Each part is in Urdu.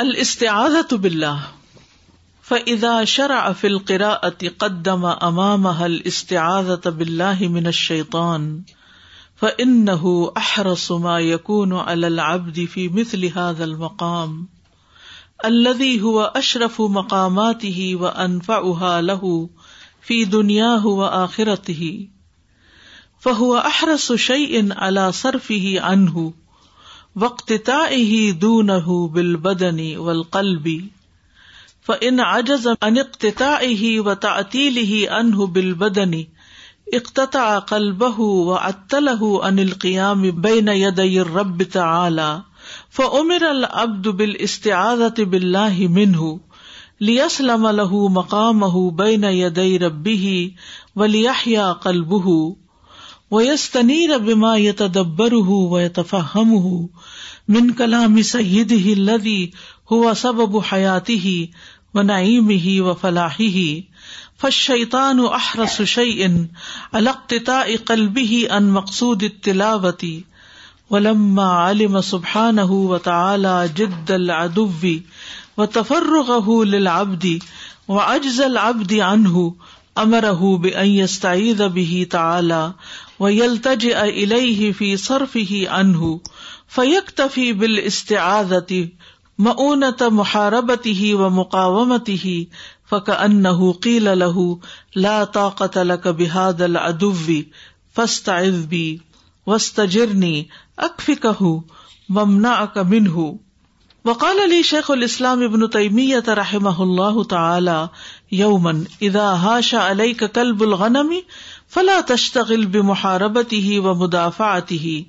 الاستعاذة بالله فإذا شرع في القراءة قدم أمامها الاستعاذة بالله من الشيطان فإنه أحرص ما يكون على العبد في مثل هذا المقام الذي هو أشرف مقاماته وأنفعها له في دنياه وآخرته فهو أحرص شيء على صرفه عنه واقتتائه دونه بالبدن والقلب فإن عجز عن اقتتائه وتعتيله عنه بالبدن اقتطع قلبه وعتله عن القيام بين يدي الرب تعالى فأمر العبد بالاستعاذة بالله منه ليسلم له مقامه بين يدي ربه وليحيا قلبه ويستنير بما يتدبره ويتفهمه من كلام سيده الذي هو سبب حياته ونعيمه وفلاحه فالشيطان أحرص شيء على اقتطاع قلبه عن مقصود التلاوة ولما علم سبحانه وتعالى جد العدوی العدو وتفرغه للعبد وعجز العبد عنه امره بأن يستعيذ به تعالى ويلتجئ إليه في صرفه عنه، فيكتفي بالاستعاذة مؤونة محاربته ومقاومته، فكأنه قيل له لا طاقة لك بهذا العدو، فاستعذ بي واستجرني، أكفكه، وامنعك منه. وقال لي شيخ الإسلام ابن تيمية رحمه الله تعالى يوما إذا هاش عليك كلب الغنم فلا تشتغل بمحاربته ومدافعته،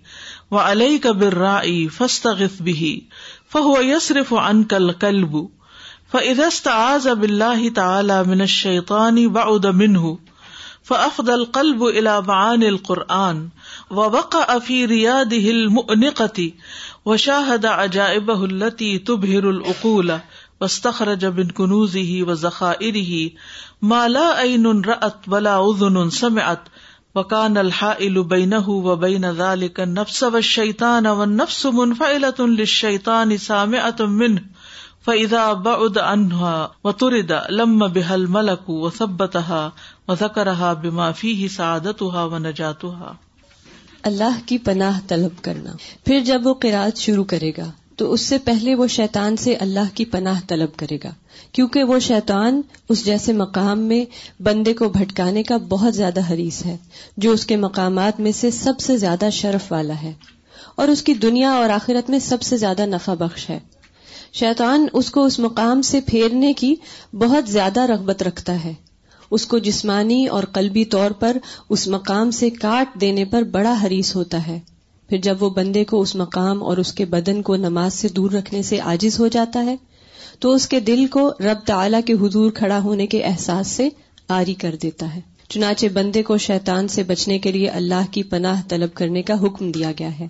وعليك بالراعي فاستغث به، فهو يصرف عنك الكلب، فإذا استعاذ بالله تعالى من الشيطان بعد منه، فأفضى القلب إلى معاني القرآن، ووقع في رياده المؤنقة وشاهد عجائبه التي تبهر العقول واستخرج من كنوزه وذخائره ما لا عين رأت ولا أذن سمعت وكان الحائل بينه وبين ذلك النفس والشيطان والنفس منفعلة للشيطان سامعة منه فإذا بعد عنها وطرد لم بها الملك وثبتها وذكرها بما فيه سعادتها ونجاتها اللہ کی پناہ طلب کرنا۔ پھر جب وہ قرآد شروع کرے گا، تو اس سے پہلے وہ شیطان سے اللہ کی پناہ طلب کرے گا۔ کیونکہ وہ شیطان اس جیسے مقام میں بندے کو بھٹکانے کا بہت زیادہ حریص ہے، جو اس کے مقامات میں سے سب سے زیادہ شرف والا ہے۔ اور اس کی دنیا اور آخرت میں سب سے زیادہ نفع بخش ہے۔ شیطان اس کو اس مقام سے پھیرنے کی بہت زیادہ رغبت رکھتا ہے۔ اس کو جسمانی اور قلبی طور پر اس مقام سے کاٹ دینے پر بڑا حریص ہوتا ہے۔ پھر جب وہ بندے کو اس مقام اور اس کے بدن کو نماز سے دور رکھنے سے عاجز ہو جاتا ہے، تو اس کے دل کو رب تعلی کے حضور کھڑا ہونے کے احساس سے آری کر دیتا ہے۔ چنانچہ بندے کو شیطان سے بچنے کے لیے اللہ کی پناہ طلب کرنے کا حکم دیا گیا ہے،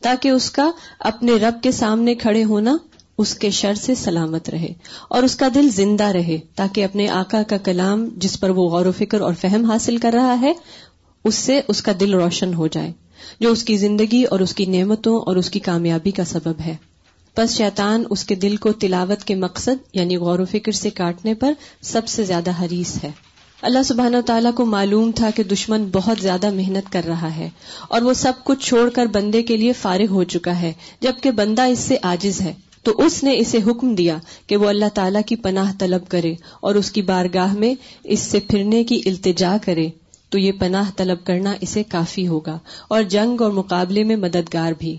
تاکہ اس کا اپنے رب کے سامنے کھڑے ہونا اس کے شر سے سلامت رہے اور اس کا دل زندہ رہے تاکہ اپنے آقا کا کلام جس پر وہ غور و فکر اور فہم حاصل کر رہا ہے، اس سے اس کا دل روشن ہو جائے، جو اس کی زندگی اور اس کی نعمتوں اور اس کی کامیابی کا سبب ہے۔ بس شیطان اس کے دل کو تلاوت کے مقصد یعنی غور و فکر سے کاٹنے پر سب سے زیادہ حریص ہے۔ اللہ سبحانہ تعالیٰ کو معلوم تھا کہ دشمن بہت زیادہ محنت کر رہا ہے اور وہ سب کچھ چھوڑ کر بندے کے لیے فارغ ہو چکا ہے، جبکہ بندہ اس سے آجز ہے۔ تو اس نے اسے حکم دیا کہ وہ اللہ تعالیٰ کی پناہ طلب کرے اور اس کی بارگاہ میں اس سے پھرنے کی التجا کرے۔ تو یہ پناہ طلب کرنا اسے کافی ہوگا اور جنگ اور مقابلے میں مددگار بھی۔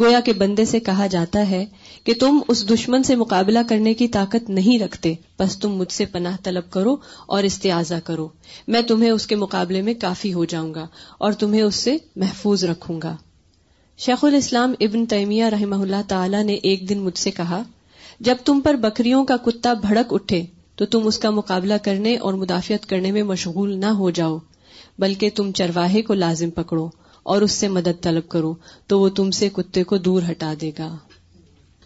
گویا کے بندے سے کہا جاتا ہے کہ تم اس دشمن سے مقابلہ کرنے کی طاقت نہیں رکھتے، بس تم مجھ سے پناہ طلب کرو اور استعاذہ کرو۔ میں تمہیں اس کے مقابلے میں کافی ہو جاؤں گا اور تمہیں اس سے محفوظ رکھوں گا۔ شیخ الاسلام ابن تیمیہ رحمہ اللہ تعالی نے ایک دن مجھ سے کہا، جب تم پر بکریوں کا کتا بھڑک اٹھے، تو تم اس کا مقابلہ کرنے اور مدافعت کرنے میں مشغول نہ ہو جاؤ، بلکہ تم چرواہے کو لازم پکڑو اور اس سے مدد طلب کرو، تو وہ تم سے کتے کو دور ہٹا دے گا۔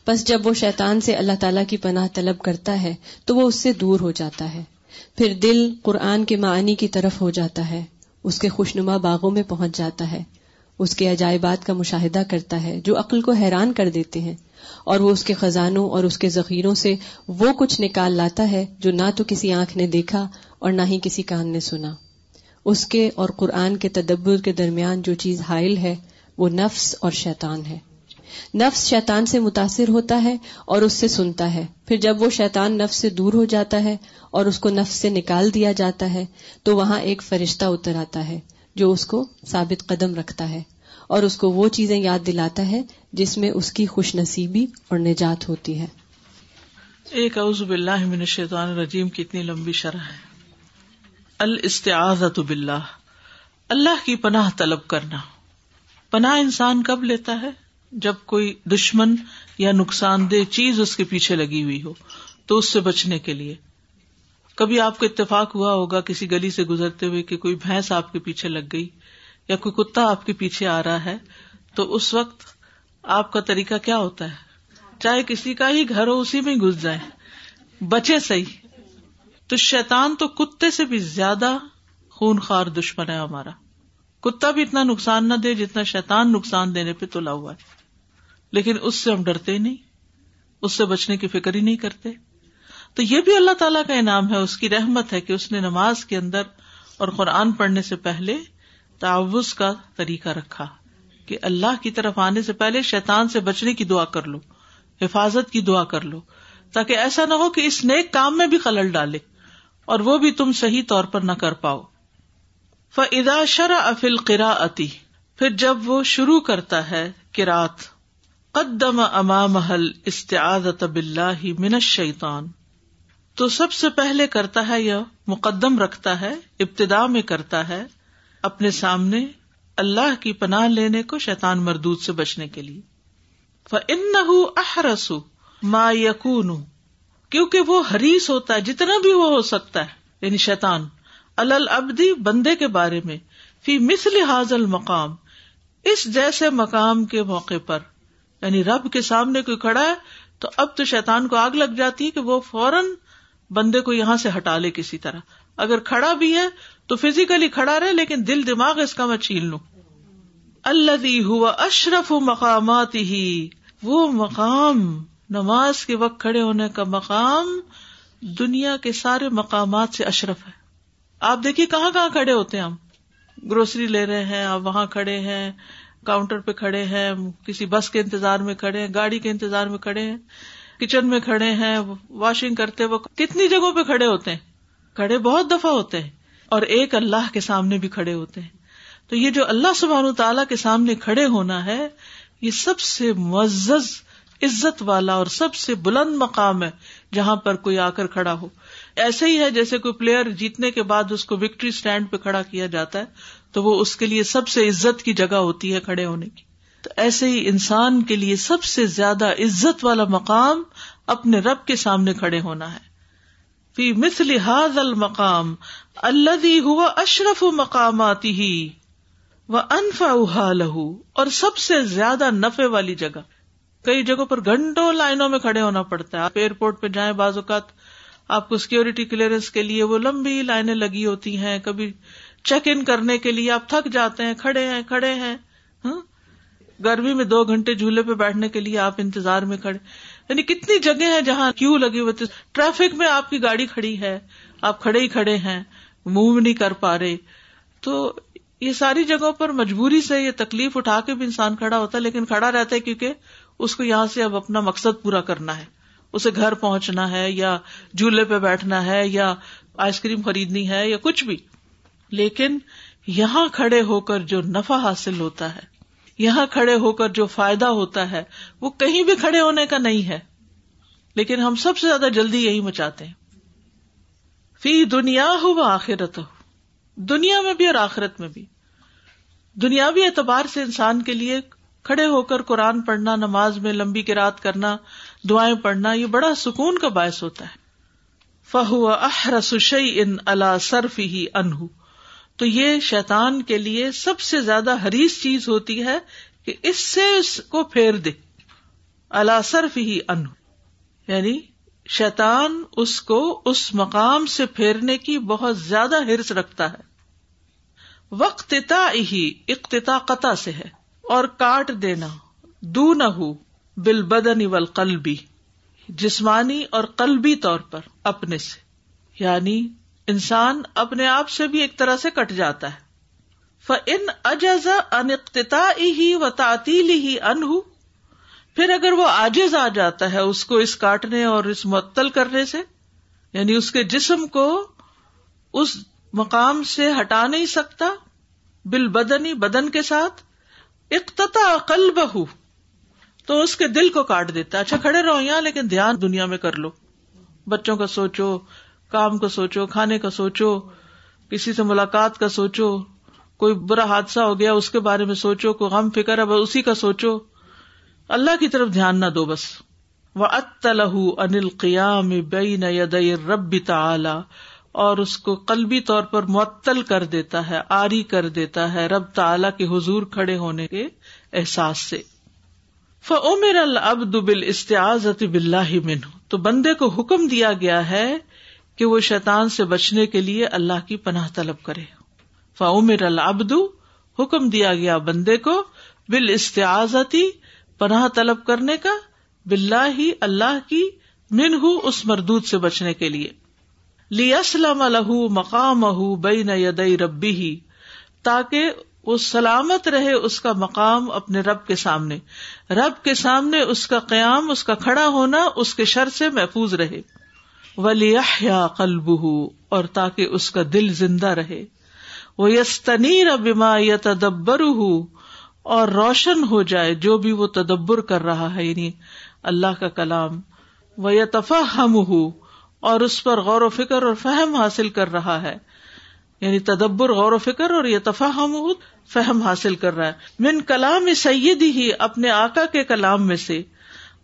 بس جب وہ شیطان سے اللہ تعالیٰ کی پناہ طلب کرتا ہے، تو وہ اس سے دور ہو جاتا ہے۔ پھر دل قرآن کے معنی کی طرف ہو جاتا ہے، اس کے خوشنما باغوں میں پہنچ جاتا ہے۔ اس کے عجائبات کا مشاہدہ کرتا ہے جو عقل کو حیران کر دیتے ہیں اور وہ اس کے خزانوں اور اس کے ذخیروں سے وہ کچھ نکال لاتا ہے جو نہ تو کسی آنکھ نے دیکھا اور نہ ہی کسی کان نے سنا۔ اس کے اور قرآن کے تدبر کے درمیان جو چیز حائل ہے وہ نفس اور شیطان ہے۔ نفس شیطان سے متاثر ہوتا ہے اور اس سے سنتا ہے۔ پھر جب وہ شیطان نفس سے دور ہو جاتا ہے اور اس کو نفس سے نکال دیا جاتا ہے تو وہاں ایک فرشتہ اتر آتا ہے۔ جو اس کو ثابت قدم رکھتا ہے اور اس کو وہ چیزیں یاد دلاتا ہے جس میں اس کی خوش نصیبی اور نجات ہوتی ہے۔ ایک اعوذ باللہ من الشیطان الرجیم کی اتنی لمبی شرح ہے۔ الاستعاذت باللہ، اللہ کی پناہ طلب کرنا۔ پناہ انسان کب لیتا ہے؟ جب کوئی دشمن یا نقصان دہ چیز اس کے پیچھے لگی ہوئی ہو، تو اس سے بچنے کے لیے۔ کبھی آپ کو اتفاق ہوا ہوگا کسی گلی سے گزرتے ہوئے کہ کوئی بھینس آپ کے پیچھے لگ گئی یا کوئی کتا آپ کے پیچھے آ رہا ہے، تو اس وقت آپ کا طریقہ کیا ہوتا ہے؟ چاہے کسی کا ہی گھر ہو، اسی میں گھس جائے بچے صحیح۔ تو شیتان تو کتے سے بھی زیادہ خون خار دشمن ہے ہمارا۔ کتا بھی اتنا نقصان نہ دے جتنا شیتان نقصان دینے پہ تلا ہوا ہے۔ لیکن اس سے ہم ڈرتے نہیں، اس سے بچنے کی فکر ہی نہیں کرتے۔ تو یہ بھی اللہ تعالیٰ کا انعام ہے، اس کی رحمت ہے کہ اس نے نماز کے اندر اور قرآن پڑھنے سے پہلے تعوض کا طریقہ رکھا کہ اللہ کی طرف آنے سے پہلے شیطان سے بچنے کی دعا کر لو، حفاظت کی دعا کر لو، تاکہ ایسا نہ ہو کہ اس نیک کام میں بھی خلل ڈالے اور وہ بھی تم صحیح طور پر نہ کر پاؤ۔ فدا شرا افل قرا پھر جب وہ شروع کرتا ہے کراط قدم امام محل استعادت بلّہ من الشیطان تو سب سے پہلے کرتا ہے یا مقدم رکھتا ہے، ابتدا میں کرتا ہے اپنے سامنے اللہ کی پناہ لینے کو شیطان مردود سے بچنے کے لیے۔ ان احرس ما یقون کیونکہ وہ حریص ہوتا ہے، جتنا بھی وہ ہو سکتا ہے۔ یعنی شیطان۔ البدی بندے کے بارے میں۔ فی مثل حاضل مقام اس جیسے مقام کے موقع پر۔ یعنی رب کے سامنے کوئی کھڑا ہے، تو اب تو شیطان کو آگ لگ جاتی ہے کہ وہ فوراً بندے کو یہاں سے ہٹا لے کسی طرح۔ اگر کھڑا بھی ہے تو فزیکلی کھڑا رہے، لیکن دل دماغ اس کا میں چھیل لوں۔ اللہ ہوا اشرف مقامات ہی وہ مقام، نماز کے وقت کھڑے ہونے کا مقام دنیا کے سارے مقامات سے اشرف ہے۔ آپ دیکھیے کہاں کہاں کھڑے ہوتے ہیں ہم۔ گروسری لے رہے ہیں، آپ وہاں کھڑے ہیں، کاؤنٹر پہ کھڑے ہیں، کسی بس کے انتظار میں کھڑے ہیں، گاڑی کے انتظار میں کھڑے ہیں۔ کچن میں کھڑے ہیں واشنگ کرتے وہ کتنی جگہوں پہ کھڑے ہوتے ہیں؟ کھڑے بہت دفعہ ہوتے ہیں اور ایک اللہ کے سامنے بھی کھڑے ہوتے ہیں۔ تو یہ جو اللہ سبحان تعالیٰ کے سامنے کھڑے ہونا ہے، یہ سب سے معزز عزت والا اور سب سے بلند مقام ہے جہاں پر کوئی آ کر کھڑا ہو۔ ایسے ہی ہے جیسے کوئی پلیئر جیتنے کے بعد اس کو وکٹری اسٹینڈ پہ کھڑا کیا جاتا ہے، تو وہ اس کے لیے سب سے عزت کی جگہ ہوتی ہے کھڑے ہونے کی۔ تو ایسے ہی انسان کے لیے سب سے زیادہ عزت والا مقام اپنے رب کے سامنے کھڑے ہونا ہے۔ فی مثل حاض المقام اللہ ہوا اشرف مقامات ہی وہ لہو اور سب سے زیادہ نفے والی جگہ۔ کئی جگہوں پر گھنٹوں لائنوں میں کھڑے ہونا پڑتا ہے۔ آپ ایئرپورٹ پہ جائیں بعض اوقات آپ کو سیکورٹی کلیئرنس کے لیے وہ لمبی لائنیں لگی ہوتی ہیں۔ کبھی چیک ان کرنے کے لیے آپ تھک جاتے ہیں، کھڑے ہیں کھڑے ہیں۔ ہاں؟ گرمی میں دو گھنٹے جھولے پہ بیٹھنے کے لیے آپ انتظار میں کھڑے۔ یعنی کتنی جگہ ہیں جہاں کیوں لگی ہوئی ٹریفک میں آپ کی گاڑی کھڑی ہے۔ آپ کھڑے ہی کھڑے ہیں۔ موو نہیں کر پا رہے۔ تو یہ ساری جگہوں پر مجبوری سے یہ تکلیف اٹھا کے بھی انسان کھڑا ہوتا ہے، لیکن کھڑا رہتا ہے کیونکہ اس کو یہاں سے اب اپنا مقصد پورا کرنا ہے۔ اسے گھر پہنچنا ہے یا جھولے پہ بیٹھنا ہے یا آئس کریم خریدنی ہے یا کچھ بھی۔ لیکن یہاں کھڑے ہو کر جو نفع حاصل ہوتا ہے یہاں کھڑے ہو کر جو فائدہ ہوتا ہے، وہ کہیں بھی کھڑے ہونے کا نہیں ہے۔ لیکن ہم سب سے زیادہ جلدی یہی مچاتے ہیں۔ فی دنیا ہو وہ آخرت ہو دنیا میں بھی اور آخرت میں بھی۔ دنیاوی اعتبار سے انسان کے لیے کھڑے ہو کر قرآن پڑھنا، نماز میں لمبی کی رات کرنا، دعائیں پڑھنا، یہ بڑا سکون کا باعث ہوتا ہے۔ فہو احرس شعی ان اللہ سرف ہی انہ تو یہ شیطان کے لیے سب سے زیادہ حریص چیز ہوتی ہے کہ اس سے اس کو پھیر دے۔ اللہ صرف ہی ان یعنی شیطان اس کو اس مقام سے پھیرنے کی بہت زیادہ ہرس رکھتا ہے۔ وقت ہی اقتتا قطع سے ہے۔ اور کاٹ دینا۔ دو نہ ہو بل بدن قلبی جسمانی اور قلبی طور پر، اپنے سے۔ یعنی انسان اپنے آپ سے بھی ایک طرح سے کٹ جاتا ہے۔ ان اجز انقتا ہی و تعطیلی ہی ان پھر اگر وہ آجز آ جاتا ہے اس کو اس کاٹنے اور اس معطل کرنے سے یعنی اس کے جسم کو اس مقام سے ہٹا نہیں سکتا بل بدنی بدن کے ساتھ اقتتا عقل بہ تو اس کے دل کو کاٹ دیتا اچھا کھڑے رہو یہاں، لیکن دھیان دنیا میں کر لو۔ بچوں کا سوچو کام کا سوچو، کھانے کا سوچو، کسی سے ملاقات کا سوچو، کوئی برا حادثہ ہو گیا اس کے بارے میں سوچو، کوئی غم فکر ہے اسی کا سوچو۔ اللہ کی طرف دھیان نہ دو بس۔ وہ اتلح انل قیام بین رب تعلی اور اس کو قلبی طور پر معطل کر دیتا ہے، آری کر دیتا ہے رب تعلی کے حضور کھڑے ہونے کے احساس سے۔ فمر العبد بل استعزت بلّہ من تو بندے کو حکم دیا گیا ہے کہ وہ شیطان سے بچنے کے لیے اللہ کی پناہ طلب کرے۔ فمر العبد، حکم دیا گیا بندے کو بال استعزتی پناہ طلب کرنے کا بلّہ ہی اللہ کی من ہُ اس مردود سے بچنے کے لیے۔ لی اسلم الح مقام بین یدئی ربی ہی تاکہ وہ سلامت رہے اس کا مقام اپنے رب کے سامنے۔ رب کے سامنے اس کا قیام، اس کا کھڑا ہونا، اس کے شر سے محفوظ رہے۔ ولی قلب اور تاکہ اس کا دل زندہ رہے۔ وہ یستنیر بما یتدبر اور روشن ہو جائے جو بھی وہ تدبر کر رہا ہے یعنی اللہ کا کلام۔ وہ یتفا ہم اور اس پر غور و فکر اور فہم حاصل کر رہا ہے۔ یعنی تدبر، غور و فکر اور یہ فہم حاصل کر رہا ہے۔ من کلام سید ہی اپنے آقا کے کلام میں سے۔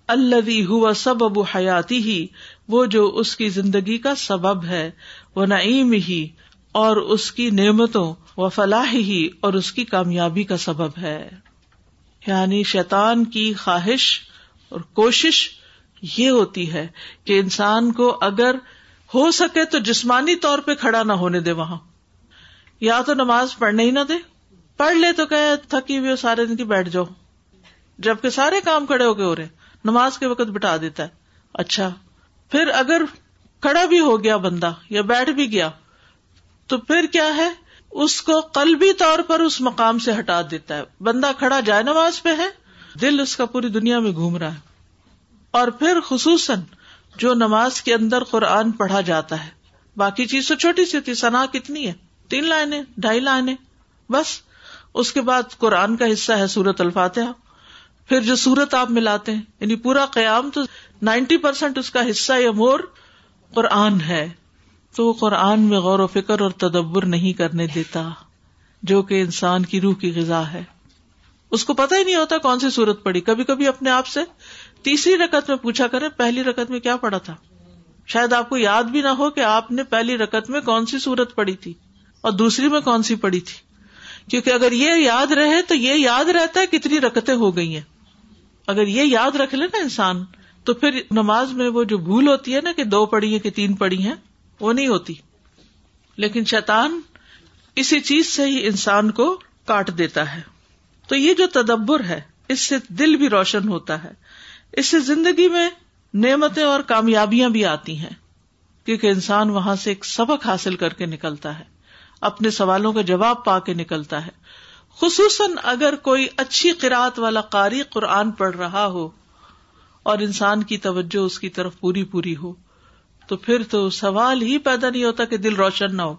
اللہ ہوا سب حیاتی ہی وہ جو اس کی زندگی کا سبب ہے، وہ نعیم ہی اور اس کی نعمتوں و فلاح ہی اور اس کی کامیابی کا سبب ہے۔ یعنی شیطان کی خواہش اور کوشش یہ ہوتی ہے کہ انسان کو اگر ہو سکے تو جسمانی طور پہ کھڑا نہ ہونے دے وہاں۔ یا تو نماز پڑھنے ہی نہ دے۔ پڑھ لے تو کہ تھکی ہوئی سارے دن کی بیٹھ جاؤ۔ جبکہ سارے کام کھڑے ہو کے ہو رہے نماز کے وقت بٹا دیتا ہے۔ اچھا۔ پھر اگر کھڑا بھی ہو گیا بندہ یا بیٹھ بھی گیا، تو پھر کیا ہے؟ اس کو قلبی طور پر اس مقام سے ہٹا دیتا ہے۔ بندہ کھڑا جائے نماز پہ ہے، دل اس کا پوری دنیا میں گھوم رہا ہے۔ اور پھر خصوصاً جو نماز کے اندر قرآن پڑھا جاتا ہے۔ باقی چیز تو چھوٹی سی ہوتی سنا کتنی ہے؟ تین لائنیں، ڈھائی لائنیں، بس۔ اس کے بعد قرآن کا حصہ ہے سورت الفاتحہ۔ پھر جو سورت آپ ملاتے ہیں یعنی پورا قیام تو نائنٹی پرسینٹ اس کا حصہ یا مور قرآن ہے۔ تو وہ قرآن میں غور و فکر اور تدبر نہیں کرنے دیتا، جو کہ انسان کی روح کی غذا ہے۔ اس کو پتہ ہی نہیں ہوتا کون سی سورت پڑی کبھی کبھی اپنے آپ سے تیسری رکت میں پوچھا کرے پہلی رکت میں کیا پڑھا تھا؟ شاید آپ کو یاد بھی نہ ہو کہ آپ نے پہلی رکت میں کون سی سورت پڑی تھی اور دوسری میں کون سی پڑی تھی۔ کیونکہ اگر یہ یاد رہے تو یہ یاد رہتا ہے کتنی رکتیں ہو گئی ہیں۔ اگر یہ یاد رکھ لے نا انسان، تو پھر نماز میں وہ جو بھول ہوتی ہے نا کہ دو پڑی ہے کہ تین پڑی ہیں، وہ نہیں ہوتی۔ لیکن شیطان اسی چیز سے ہی انسان کو کاٹ دیتا ہے۔ تو یہ جو تدبر ہے، اس سے دل بھی روشن ہوتا ہے۔ اس سے زندگی میں نعمتیں اور کامیابیاں بھی آتی ہیں۔ کیونکہ انسان وہاں سے ایک سبق حاصل کر کے نکلتا ہے۔ اپنے سوالوں کا جواب پا کے نکلتا ہے۔ خصوصاً اگر کوئی اچھی قرآت والا قاری قرآن پڑھ رہا ہو اور انسان کی توجہ اس کی طرف پوری پوری ہو، تو پھر تو سوال ہی پیدا نہیں ہوتا کہ دل روشن نہ ہو،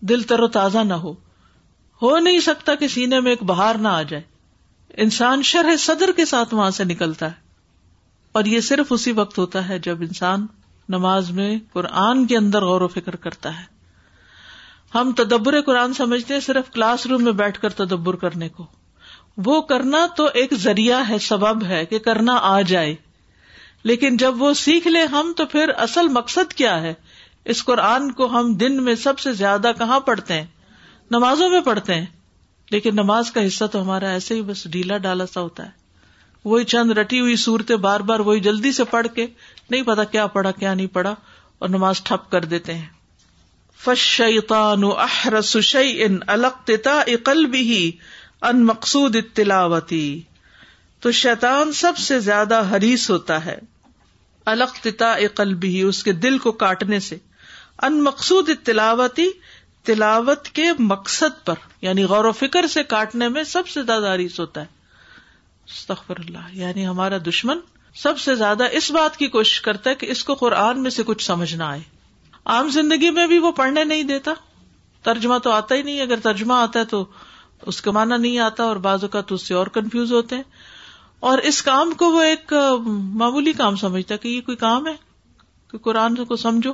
دل تر و تازہ نہ ہو۔ ہو نہیں سکتا کہ سینے میں ایک بہار نہ آ جائے۔ انسان شرح صدر کے ساتھ وہاں سے نکلتا ہے۔ اور یہ صرف اسی وقت ہوتا ہے جب انسان نماز میں قرآن کے اندر غور و فکر کرتا ہے۔ ہم تدبر قرآن سمجھتے ہیں صرف کلاس روم میں بیٹھ کر تدبر کرنے کو۔ وہ کرنا تو ایک ذریعہ ہے، سبب ہے کہ کرنا آ جائے۔ لیکن جب وہ سیکھ لے ہم تو پھر اصل مقصد کیا ہے؟ اس قرآن کو ہم دن میں سب سے زیادہ کہاں پڑھتے ہیں؟ نمازوں میں پڑھتے ہیں۔ لیکن نماز کا حصہ تو ہمارا ایسے ہی بس ڈھیلا ڈالا سا ہوتا ہے۔ وہی چند رٹی ہوئی صورتیں بار بار وہی جلدی سے پڑھ کے نہیں پتا کیا پڑھا، کیا نہیں پڑھا اور نماز ٹھپ کر دیتے ہیں۔ فشیطان احرس شیء ان القتا قلبه ان مقصود التلاوتی۔ تو شیطان سب سے زیادہ حریص ہوتا ہے القتا قلبی اس کے دل کو کاٹنے سے۔ ان مقصود تلاوتی تلاوت کے مقصد پر یعنی غور و فکر سے کاٹنے میں سب سے زیادہ حریص ہوتا ہے۔ استغفر اللہ یعنی ہمارا دشمن سب سے زیادہ اس بات کی کوشش کرتا ہے کہ اس کو قرآن میں سے کچھ سمجھ نہ آئے۔ عام زندگی میں بھی وہ پڑھنے نہیں دیتا۔ ترجمہ تو آتا ہی نہیں، اگر ترجمہ آتا ہے تو اس کا معنی نہیں آتا اور بعض اوقات اس سے اور کنفیوز ہوتے ہیں۔ اور اس کام کو وہ ایک معمولی کام سمجھتا کہ یہ کوئی کام ہے، کہ قرآن کو سمجھو۔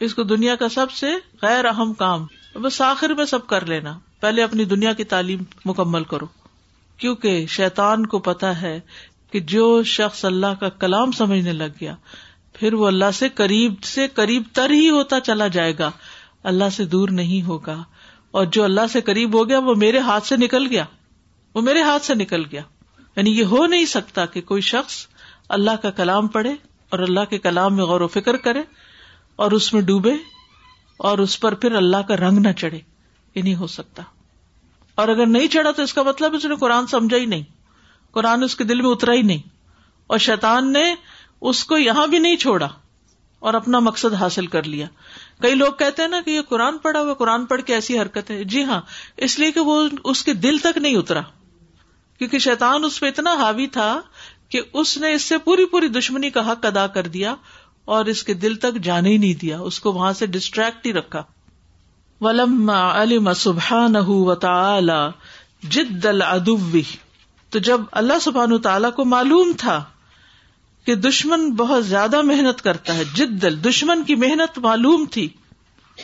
اس کو دنیا کا سب سے غیر اہم کام۔ بس آخر میں سب کر لینا۔ پہلے اپنی دنیا کی تعلیم مکمل کرو۔ کیونکہ شیطان کو پتا ہے کہ جو شخص اللہ کا کلام سمجھنے لگ گیا پھر وہ اللہ سے قریب سے قریب تر ہی ہوتا چلا جائے گا۔ اللہ سے دور نہیں ہوگا۔ اور جو اللہ سے قریب ہو گیا، وہ میرے ہاتھ سے نکل گیا۔ وہ میرے ہاتھ سے نکل گیا۔ یعنی یہ ہو نہیں سکتا کہ کوئی شخص اللہ کا کلام پڑھے اور اللہ کے کلام میں غور و فکر کرے اور اس میں ڈوبے اور اس پر پھر اللہ کا رنگ نہ چڑھے۔ یہ نہیں ہو سکتا۔ اور اگر نہیں چڑھا تو اس کا مطلب اس نے قرآن سمجھا ہی نہیں۔ قرآن اس کے دل میں اترا ہی نہیں۔ اور شیطان نے اس کو یہاں بھی نہیں چھوڑا اور اپنا مقصد حاصل کر لیا۔ کئی لوگ کہتے ہیں نا کہ یہ قرآن پڑھا ہوا قرآن پڑھ کے ایسی حرکت ہے۔ جی ہاں اس لیے کہ وہ اس کے دل تک نہیں اترا۔ کیونکہ شیطان اس پہ اتنا حاوی تھا کہ اس نے اس سے پوری پوری دشمنی کا حق ادا کر دیا اور اس کے دل تک جانے ہی نہیں دیا۔ اس کو وہاں سے ڈسٹریکٹ ہی رکھا۔ ولم علم سبحان جد العدو۔ تو جب اللہ سبحان تعالیٰ کو معلوم تھا کہ دشمن بہت زیادہ محنت کرتا ہے جد دل دشمن کی محنت معلوم تھی۔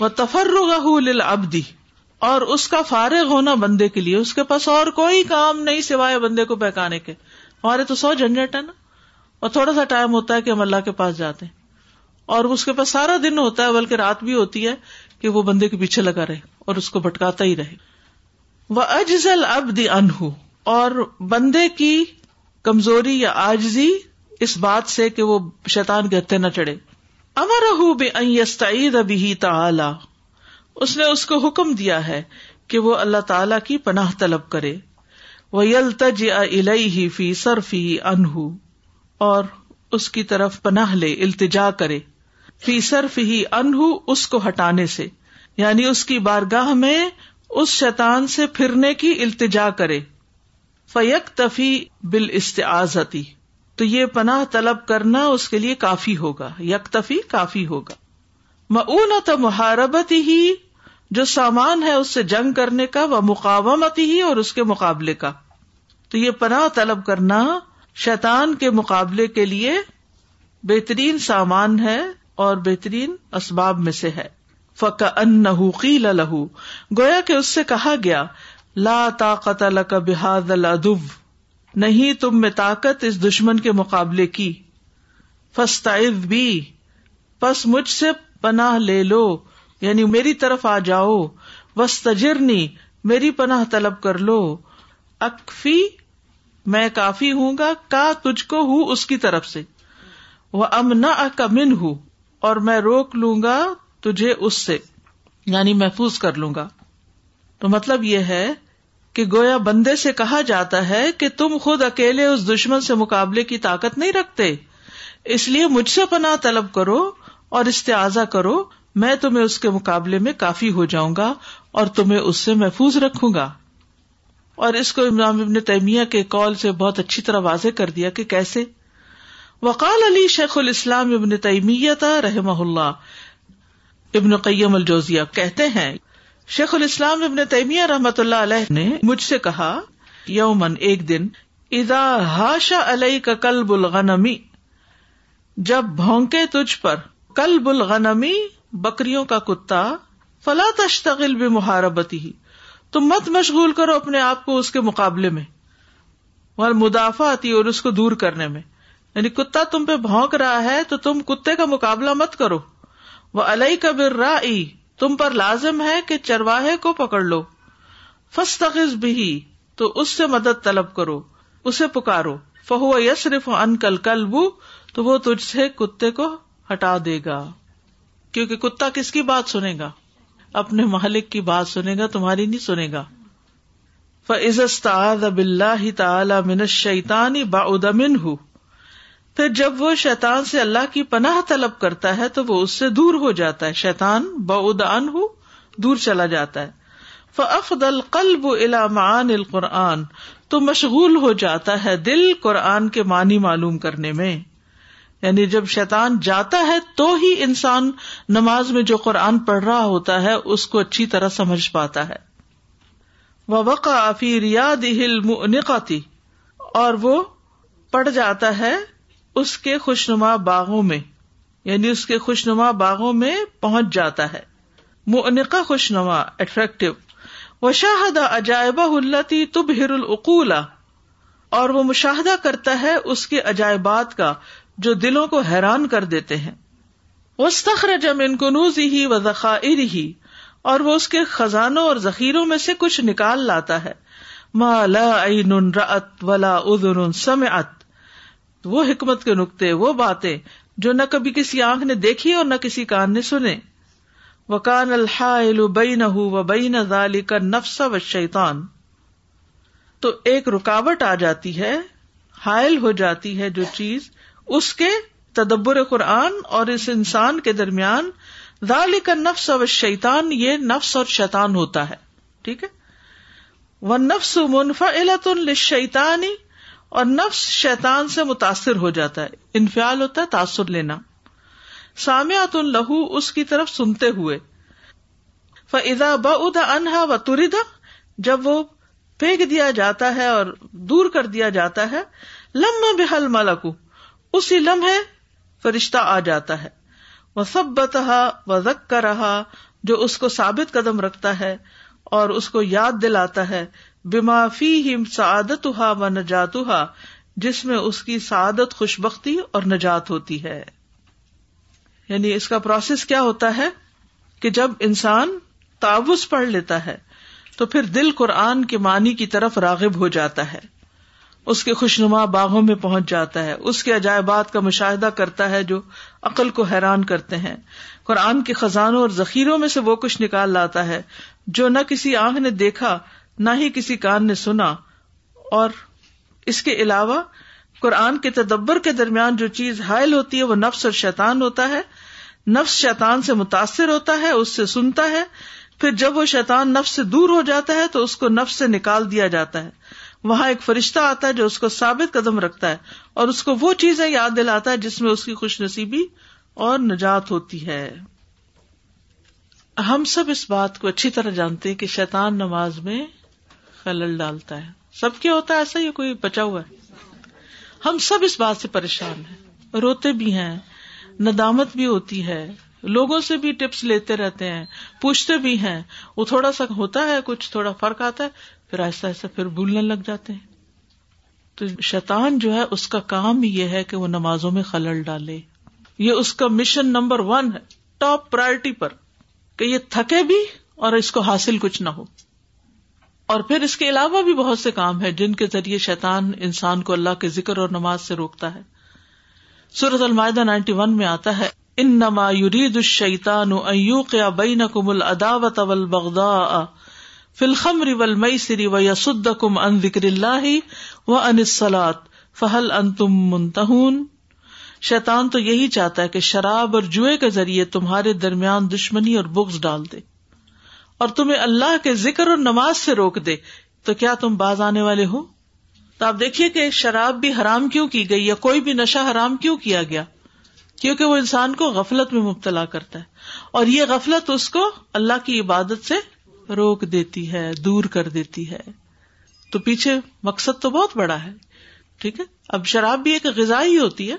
وہ تفرغ ابدی اور اس کا فارغ ہونا بندے کے لیے، اس کے پاس اور کوئی کام نہیں سوائے بندے کو بہکانے کے۔ ہمارے تو سو جھنجٹ ہے نا، اور تھوڑا سا ٹائم ہوتا ہے کہ ہم اللہ کے پاس جاتے ہیں۔ اور اس کے پاس سارا دن ہوتا ہے، بلکہ رات بھی ہوتی ہے کہ وہ بندے کے پیچھے لگا رہے اور اس کو بھٹکاتا ہی رہے۔ وہ اجزل اب دی انہ اور بندے کی کمزوری یا آجزی اس بات سے کہ وہ شیطان کے ہتھے نہ چڑھے۔ امر بے ابھی تعلی اس نے اس کو حکم دیا ہے کہ وہ اللہ تعالی کی پناہ طلب کرے۔ وہ یل تج فی سرفی انہ اور اس کی طرف پناہ لے، التجا کرے۔ فی صرف ہی انہ اس کو ہٹانے سے۔ یعنی اس کی بارگاہ میں اس شیطان سے پھرنے کی التجا کرے۔ فیک تفی بال تو یہ پناہ طلب کرنا اس کے لیے کافی ہوگا یک تفی کافی ہوگا۔ مون محاربت ہی، جو سامان ہے اس سے جنگ کرنے کا وہ مقامت ہی اور اس کے مقابلے کا۔ تو یہ پناہ طلب کرنا شیطان کے مقابلے کے لیے بہترین سامان ہے اور بہترین اسباب میں سے ہے۔ فق ان قیل لہو گویا کہ اس سے کہا گیا، لا طاقت لک بحاد الادو نہیں تم میں طاقت اس دشمن کے مقابلے کی۔ فستعذ بھی پس مجھ سے پناہ لے لو یعنی میری طرف آ جاؤ۔ وسطرنی میری پناہ طلب کر لو۔ اکفی، میں کافی ہوں گا، کا تجھ کو ہوں اس کی طرف سے۔ وہ امنا کا من ہوں اور میں روک لوں گا تجھے اس سے یعنی محفوظ کر لوں گا۔ تو مطلب یہ ہے کہ گویا بندے سے کہا جاتا ہے کہ تم خود اکیلے اس دشمن سے مقابلے کی طاقت نہیں رکھتے۔ اس لیے مجھ سے پناہ طلب کرو اور استعزا کرو۔ میں تمہیں اس کے مقابلے میں کافی ہو جاؤں گا اور تمہیں اس سے محفوظ رکھوں گا۔ اور اس کو امام ابن تیمیہ کے کال سے بہت اچھی طرح واضح کر دیا کہ کیسے؟ وقال علی شیخ الاسلام ابن تیمیت رحم اللہ۔ ابن قیم الجوزیہ کہتے ہیں شیخ الاسلام ابن تیمیہ رحمت اللہ علیہ نے مجھ سے کہا یومن ایک دن ادا ہاشا علیہ کا کلب الغنمی، جب بھونکے تجھ پر کلب الغنمی بکریوں کا کتا، فلا تشتغل بھی محاربتی ہی تم مت مشغول کرو اپنے آپ کو اس کے مقابلے میں اور مدافع آتی اور اس کو دور کرنے میں۔ یعنی کتا تم پہ بھونک رہا ہے تو تم کتے کا مقابلہ مت کرو۔ وہ الئی کا بر تم پر لازم ہے کہ چرواہے کو پکڑ لو۔ فستخذ بھی تو اس سے مدد طلب کرو، اسے پکارو۔ فہو یسرف ان کل کلبو تو وہ تجھ سے کتے کو ہٹا دے گا۔ کیونکہ کتا کس کی بات سنے گا؟ اپنے مالک کی بات سنے گا، تمہاری نہیں سنے گا۔ فعزت بلّہ تعالی من شیتانی با ادمن ہوں پھر جب وہ شیطان سے اللہ کی پناہ طلب کرتا ہے تو وہ اس سے دور ہو جاتا ہے۔ شیطان بعد ہو دور چلا جاتا ہے۔ فعفد القلب الامان القرآن۔ تو مشغول ہو جاتا ہے دل قرآن کے معنی معلوم کرنے میں۔ یعنی جب شیطان جاتا ہے تو ہی انسان نماز میں جو قرآن پڑھ رہا ہوتا ہے، اس کو اچھی طرح سمجھ پاتا ہے۔ وہ وقع فی ریاد نقاتی اور وہ پڑ جاتا ہے اس کے خوشنما باغوں میں یعنی اس کے خوشنما باغوں میں پہنچ جاتا ہے۔ منقا خوشنما اٹریکٹو وہ شاہدہ عجائبہ التی تب ہر العقولا اور وہ مشاہدہ کرتا ہے اس کے عجائبات کا، جو دلوں کو حیران کر دیتے ہیں۔ وہ سخر جم ان کنوز ہی و ذخائر ہی اور وہ اس کے خزانوں اور ذخیروں میں سے کچھ نکال لاتا ہے۔ ما لا عین رأت ولا اذن سمعت۔ وہ حکمت کے نقطے وہ باتیں جو نہ کبھی کسی آنکھ نے دیکھی اور نہ کسی کان نے سنے۔ وکان الحائل بین و بین ذالی کا نفس و شیتان تو ایک رکاوٹ آ جاتی ہے، حائل ہو جاتی ہے جو چیز اس کے تدبر قرآن اور اس انسان کے درمیان۔ ذالی کا نفس و شیتان یہ نفس اور شیطان ہوتا ہے، ٹھیک ہے؟ وہ نفس منفا الشیتانی اور نفس شیتان سے متاثر ہو جاتا ہے۔ انفیال ہوتا ہے، تاثر لینا۔ سامیات لہو، اس کی طرف سنتے ہوئے۔ فضا بدا انہا و تردا جب وہ پھینک دیا جاتا ہے اور دور کر دیا جاتا ہے لم بحل ملک اسی لمحے فرشتہ آ جاتا ہے۔ وہ سب بتہا و رہا جو اس کو ثابت قدم رکھتا ہے اور اس کو یاد دلاتا ہے۔ فی ہم سعادت ہا و نجات جس میں اس کی سعادت خوش بختی اور نجات ہوتی ہے۔ یعنی اس کا پروسیس کیا ہوتا ہے؟ کہ جب انسان تعوض پڑھ لیتا ہے، تو پھر دل قرآن کے معنی کی طرف راغب ہو جاتا ہے۔ اس کے خوشنما باغوں میں پہنچ جاتا ہے۔ اس کے عجائبات کا مشاہدہ کرتا ہے جو عقل کو حیران کرتے ہیں۔ قرآن کے خزانوں اور ذخیروں میں سے وہ کچھ نکال لاتا ہے جو نہ کسی آنکھ نے دیکھا نہ ہی کسی کان نے سنا اور اس کے علاوہ قرآن کے تدبر کے درمیان جو چیز حائل ہوتی ہے وہ نفس اور شیطان ہوتا ہے۔ نفس شیطان سے متاثر ہوتا ہے، اس سے سنتا ہے۔ پھر جب وہ شیطان نفس سے دور ہو جاتا ہے تو اس کو نفس سے نکال دیا جاتا ہے۔ وہاں ایک فرشتہ آتا ہے جو اس کو ثابت قدم رکھتا ہے اور اس کو وہ چیزیں یاد دلاتا ہے جس میں اس کی خوش نصیبی اور نجات ہوتی ہے۔ ہم سب اس بات کو اچھی طرح جانتے ہیں کہ شیطان نماز میں خلل ڈالتا ہے۔ سب کیا ہوتا ہے ایسا ہی کوئی بچا ہوا ہے۔ ہم سب اس بات سے پریشان ہیں۔ روتے بھی ہیں، ندامت بھی ہوتی ہے۔ لوگوں سے بھی ٹپس لیتے رہتے ہیں، پوچھتے بھی ہیں۔ وہ تھوڑا سا ہوتا ہے، کچھ تھوڑا فرق آتا ہے، پھر ایسا ایسا پھر بھولنے لگ جاتے ہیں۔ تو شیطان جو ہے، اس کا کام یہ ہے کہ وہ نمازوں میں خلل ڈالے۔ یہ اس کا مشن نمبر ون ہے۔ ٹاپ پرائرٹی پر کہ یہ تھکے بھی اور اس کو حاصل کچھ نہ ہو۔ اور پھر اس کے علاوہ بھی بہت سے کام ہے جن کے ذریعے شیطان انسان کو اللہ کے ذکر اور نماز سے روکتا ہے۔ سورت المائدہ نائنٹی ون میں آتا ہے ان نما یورید الشیطان یا بین کم العداوت اول بغدا فلخم ریول مئی سری و یسد کم ان ذکر اللہ و انسلات فہل ان تم منتہون۔ شیطان تو یہی چاہتا ہے کہ شراب اور جوئے کے ذریعے تمہارے درمیان دشمنی اور بغض ڈال دے۔ اور تمہیں اللہ کے ذکر اور نماز سے روک دے تو کیا تم باز آنے والے ہو؟ تو آپ دیکھیے کہ شراب بھی حرام کیوں کی گئی یا کوئی بھی نشہ حرام کیوں کیا گیا؟ کیونکہ وہ انسان کو غفلت میں مبتلا کرتا ہے اور یہ غفلت اس کو اللہ کی عبادت سے روک دیتی ہے، دور کر دیتی ہے۔ تو پیچھے مقصد تو بہت بڑا ہے، ٹھیک ہے؟ اب شراب بھی ایک غذا ہی ہوتی ہے،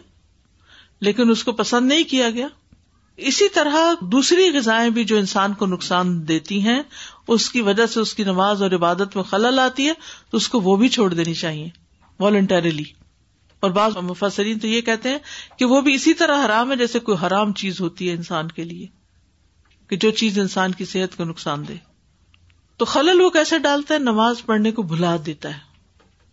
لیکن اس کو پسند نہیں کیا گیا۔ اسی طرح دوسری غذائیں بھی جو انسان کو نقصان دیتی ہیں، اس کی وجہ سے اس کی نماز اور عبادت میں خلل آتی ہے، تو اس کو وہ بھی چھوڑ دینی چاہیے والنٹریلی اور بعض مفسرین تو یہ کہتے ہیں کہ وہ بھی اسی طرح حرام ہے جیسے کوئی حرام چیز ہوتی ہے انسان کے لیے، کہ جو چیز انسان کی صحت کو نقصان دے۔ تو خلل وہ کیسے ڈالتا ہے؟ نماز پڑھنے کو بھلا دیتا ہے۔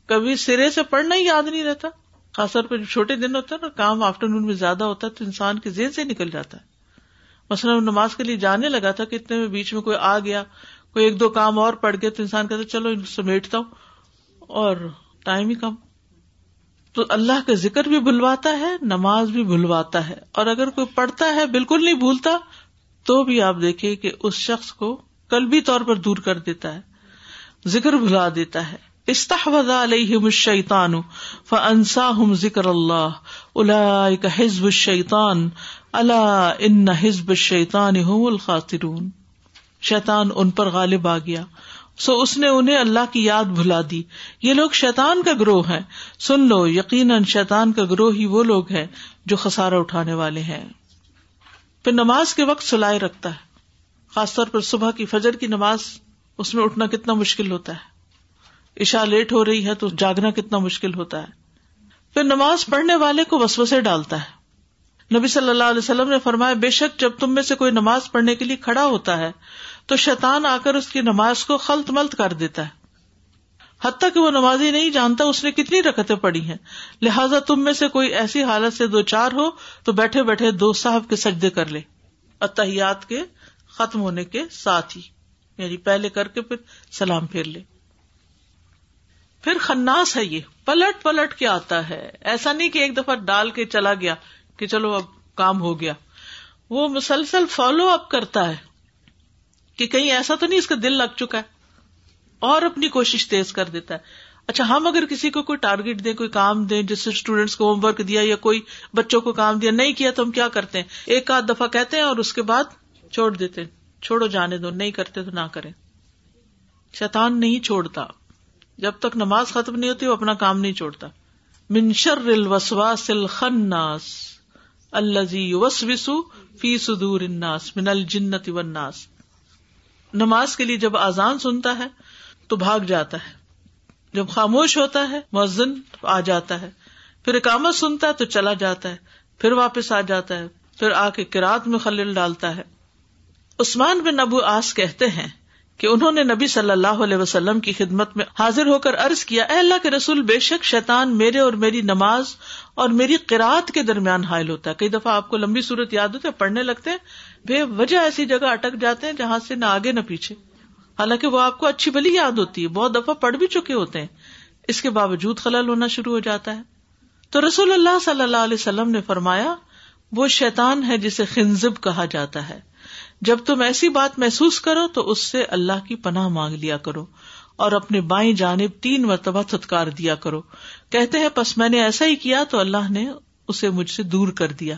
کبھی سرے سے پڑھنا ہی یاد نہیں رہتا، خاص طور پہ چھوٹے دن ہوتا ہے نا کام آفٹر نون میں زیادہ ہوتا ہے تو انسان کے ذہن سے نکل جاتا ہے۔ مثلاً نماز کے لیے جانے لگا تھا کہ اتنے میں بیچ میں کوئی آ گیا، کوئی ایک دو کام اور پڑ گئے تو انسان کہتے چلو سمیٹتا ہوں، اور ٹائم ہی کم۔ تو اللہ کا ذکر بھی بھلواتا ہے، نماز بھی بھلواتا ہے۔ اور اگر کوئی پڑھتا ہے، بالکل نہیں بھولتا، تو بھی آپ دیکھیں کہ اس شخص کو قلبی طور پر دور کر دیتا ہے، ذکر بھلا دیتا ہے۔ استحوذ علیہم الشیطان فانساہم ذکر اللہ اولئک حزب الشیطان۔ الا ان حزب الشیطان هم الخاسرون شیطان ان پر غالب آ گیا۔ سو اس نے انہیں اللہ کی یاد بھلا دی۔ یہ لوگ شیطان کا گروہ ہے سن لو، یقیناً شیطان کا گروہ ہی وہ لوگ ہیں جو خسارا اٹھانے والے ہیں۔ پھر نماز کے وقت سلائے رکھتا ہے۔ خاص طور پر صبح کی فجر کی نماز، اس میں اٹھنا کتنا مشکل ہوتا ہے۔ عشا لیٹ ہو رہی ہے تو جاگنا کتنا مشکل ہوتا ہے۔ پھر نماز پڑھنے والے کو وسوسے ڈالتا ہے۔ نبی صلی اللہ علیہ وسلم نے فرمایا، بے شک جب تم میں سے کوئی نماز پڑھنے کے لیے کھڑا ہوتا ہے، تو شیطان آ کر اس کی نماز کو خلط ملت کر دیتا ہے۔ حتیٰ کہ وہ نمازی نہیں جانتا اس نے کتنی رکتیں پڑی ہیں۔ لہٰذا تم میں سے کوئی ایسی حالت سے دو چار ہو، تو بیٹھے بیٹھے دو صاحب کے سجدے کر لے۔ اتحیات کے ختم ہونے کے ساتھ ہی یعنی پہلے کر کے پھر سلام پھیر لے۔ پھر خناس ہے یہ، پلٹ پلٹ کے آتا ہے۔ ایسا نہیں کہ ایک دفعہ ڈال کے چلا گیا۔ کہ چلو اب کام ہو گیا۔ وہ مسلسل فالو اپ کرتا ہے کہ کہیں ایسا تو نہیں اس کا دل لگ چکا ہے۔ اور اپنی کوشش تیز کر دیتا ہے۔ اچھا ہم اگر کسی کو کوئی ٹارگیٹ دیں، کوئی کام دیں، جس سے اسٹوڈینٹس کو ہوم ورک دیا یا کوئی بچوں کو کام دیا، نہیں کیا تو ہم کیا کرتے ہیں؟ ایک آدھ دفعہ کہتے ہیں اور اس کے بعد چھوڑ دیتے ہیں۔ چھوڑو، جانے دو، نہیں کرتے تو نہ کریں۔ شیطان نہیں چھوڑتا۔ جب تک نماز ختم نہیں ہوتی، وہ اپنا کام نہیں چھوڑتا۔ منشر الوسواس الخناس۔ الزی وس وسو فی سدور اناس من الجنت والناس۔ نماز کے لیے جب آزان سنتا ہے تو بھاگ جاتا ہے۔ جب خاموش ہوتا ہے مؤذن آ جاتا ہے۔ پھر اکامت سنتا ہے تو چلا جاتا ہے۔ پھر واپس آ جاتا ہے۔ پھر آ کے کراط میں خلل ڈالتا ہے۔ عثمان بن ابو آس کہتے ہیں کہ انہوں نے نبی صلی اللہ علیہ وسلم کی خدمت میں حاضر ہو کر عرض کیا، اے اللہ کے رسول، بے شک شیطان میرے اور میری نماز اور میری قرآت کے درمیان حائل ہوتا ہے۔ کئی دفعہ آپ کو لمبی صورت یاد ہوتی ہے، پڑھنے لگتے ہیں، بے وجہ ایسی جگہ اٹک جاتے ہیں جہاں سے نہ آگے نہ پیچھے۔ حالانکہ وہ آپ کو اچھی بلی یاد ہوتی ہے، بہت دفعہ پڑھ بھی چکے ہوتے ہیں۔ اس کے باوجود خلل ہونا شروع ہو جاتا ہے۔ تو رسول اللہ صلی اللہ علیہ وسلم نے فرمایا، وہ شیطان ہے جسے خنزب کہا جاتا ہے۔ جب تم ایسی بات محسوس کرو تو اس سے اللہ کی پناہ مانگ لیا کرو اور اپنے بائیں جانب تین مرتبہ تھتکار دیا کرو۔ کہتے ہیں، پس میں نے ایسا ہی کیا تو اللہ نے اسے مجھ سے دور کر دیا۔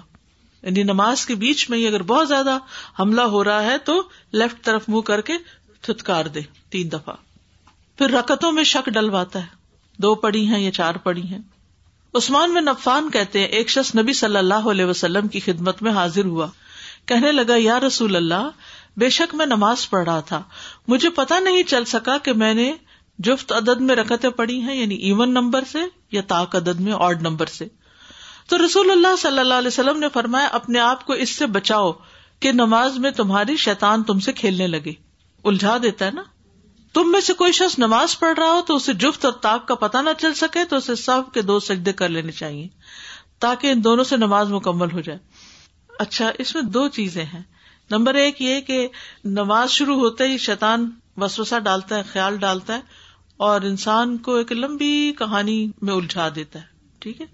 یعنی نماز کے بیچ میں ہی اگر بہت زیادہ حملہ ہو رہا ہے تو لیفٹ طرف منہ کر کے تھتکار دے تین دفعہ۔ پھر رکتوں میں شک ڈلواتا ہے۔ دو پڑی ہیں یا چار پڑی ہیں۔ عثمان میں نفان کہتے ہیں، ایک شخص نبی صلی اللہ علیہ وسلم کی خدمت میں حاضر ہوا۔ کہنے لگا، یا رسول اللہ، بے شک میں نماز پڑھ رہا تھا۔ مجھے پتا نہیں چل سکا کہ میں نے جفت عدد میں رکتیں پڑھی ہیں یعنی ایون نمبر سے یا تاک عدد میں آڈ نمبر سے۔ تو رسول اللہ صلی اللہ علیہ وسلم نے فرمایا، اپنے آپ کو اس سے بچاؤ کہ نماز میں تمہاری شیطان تم سے کھیلنے لگے۔ الجھا دیتا ہے نا۔ تم میں سے کوئی شخص نماز پڑھ رہا ہو تو اسے جفت اور تاک کا پتہ نہ چل سکے تو اسے سب کے دو سجدے کر لینے چاہیے تاکہ ان دونوں سے نماز مکمل ہو جائے۔ اچھا اس میں دو چیزیں ہیں۔ نمبر ایک یہ کہ نماز شروع ہوتے ہی شیطان وسوسا ڈالتا ہے، خیال ڈالتا ہے اور انسان کو ایک لمبی کہانی میں الجھا دیتا ہے، ٹھیک ہے؟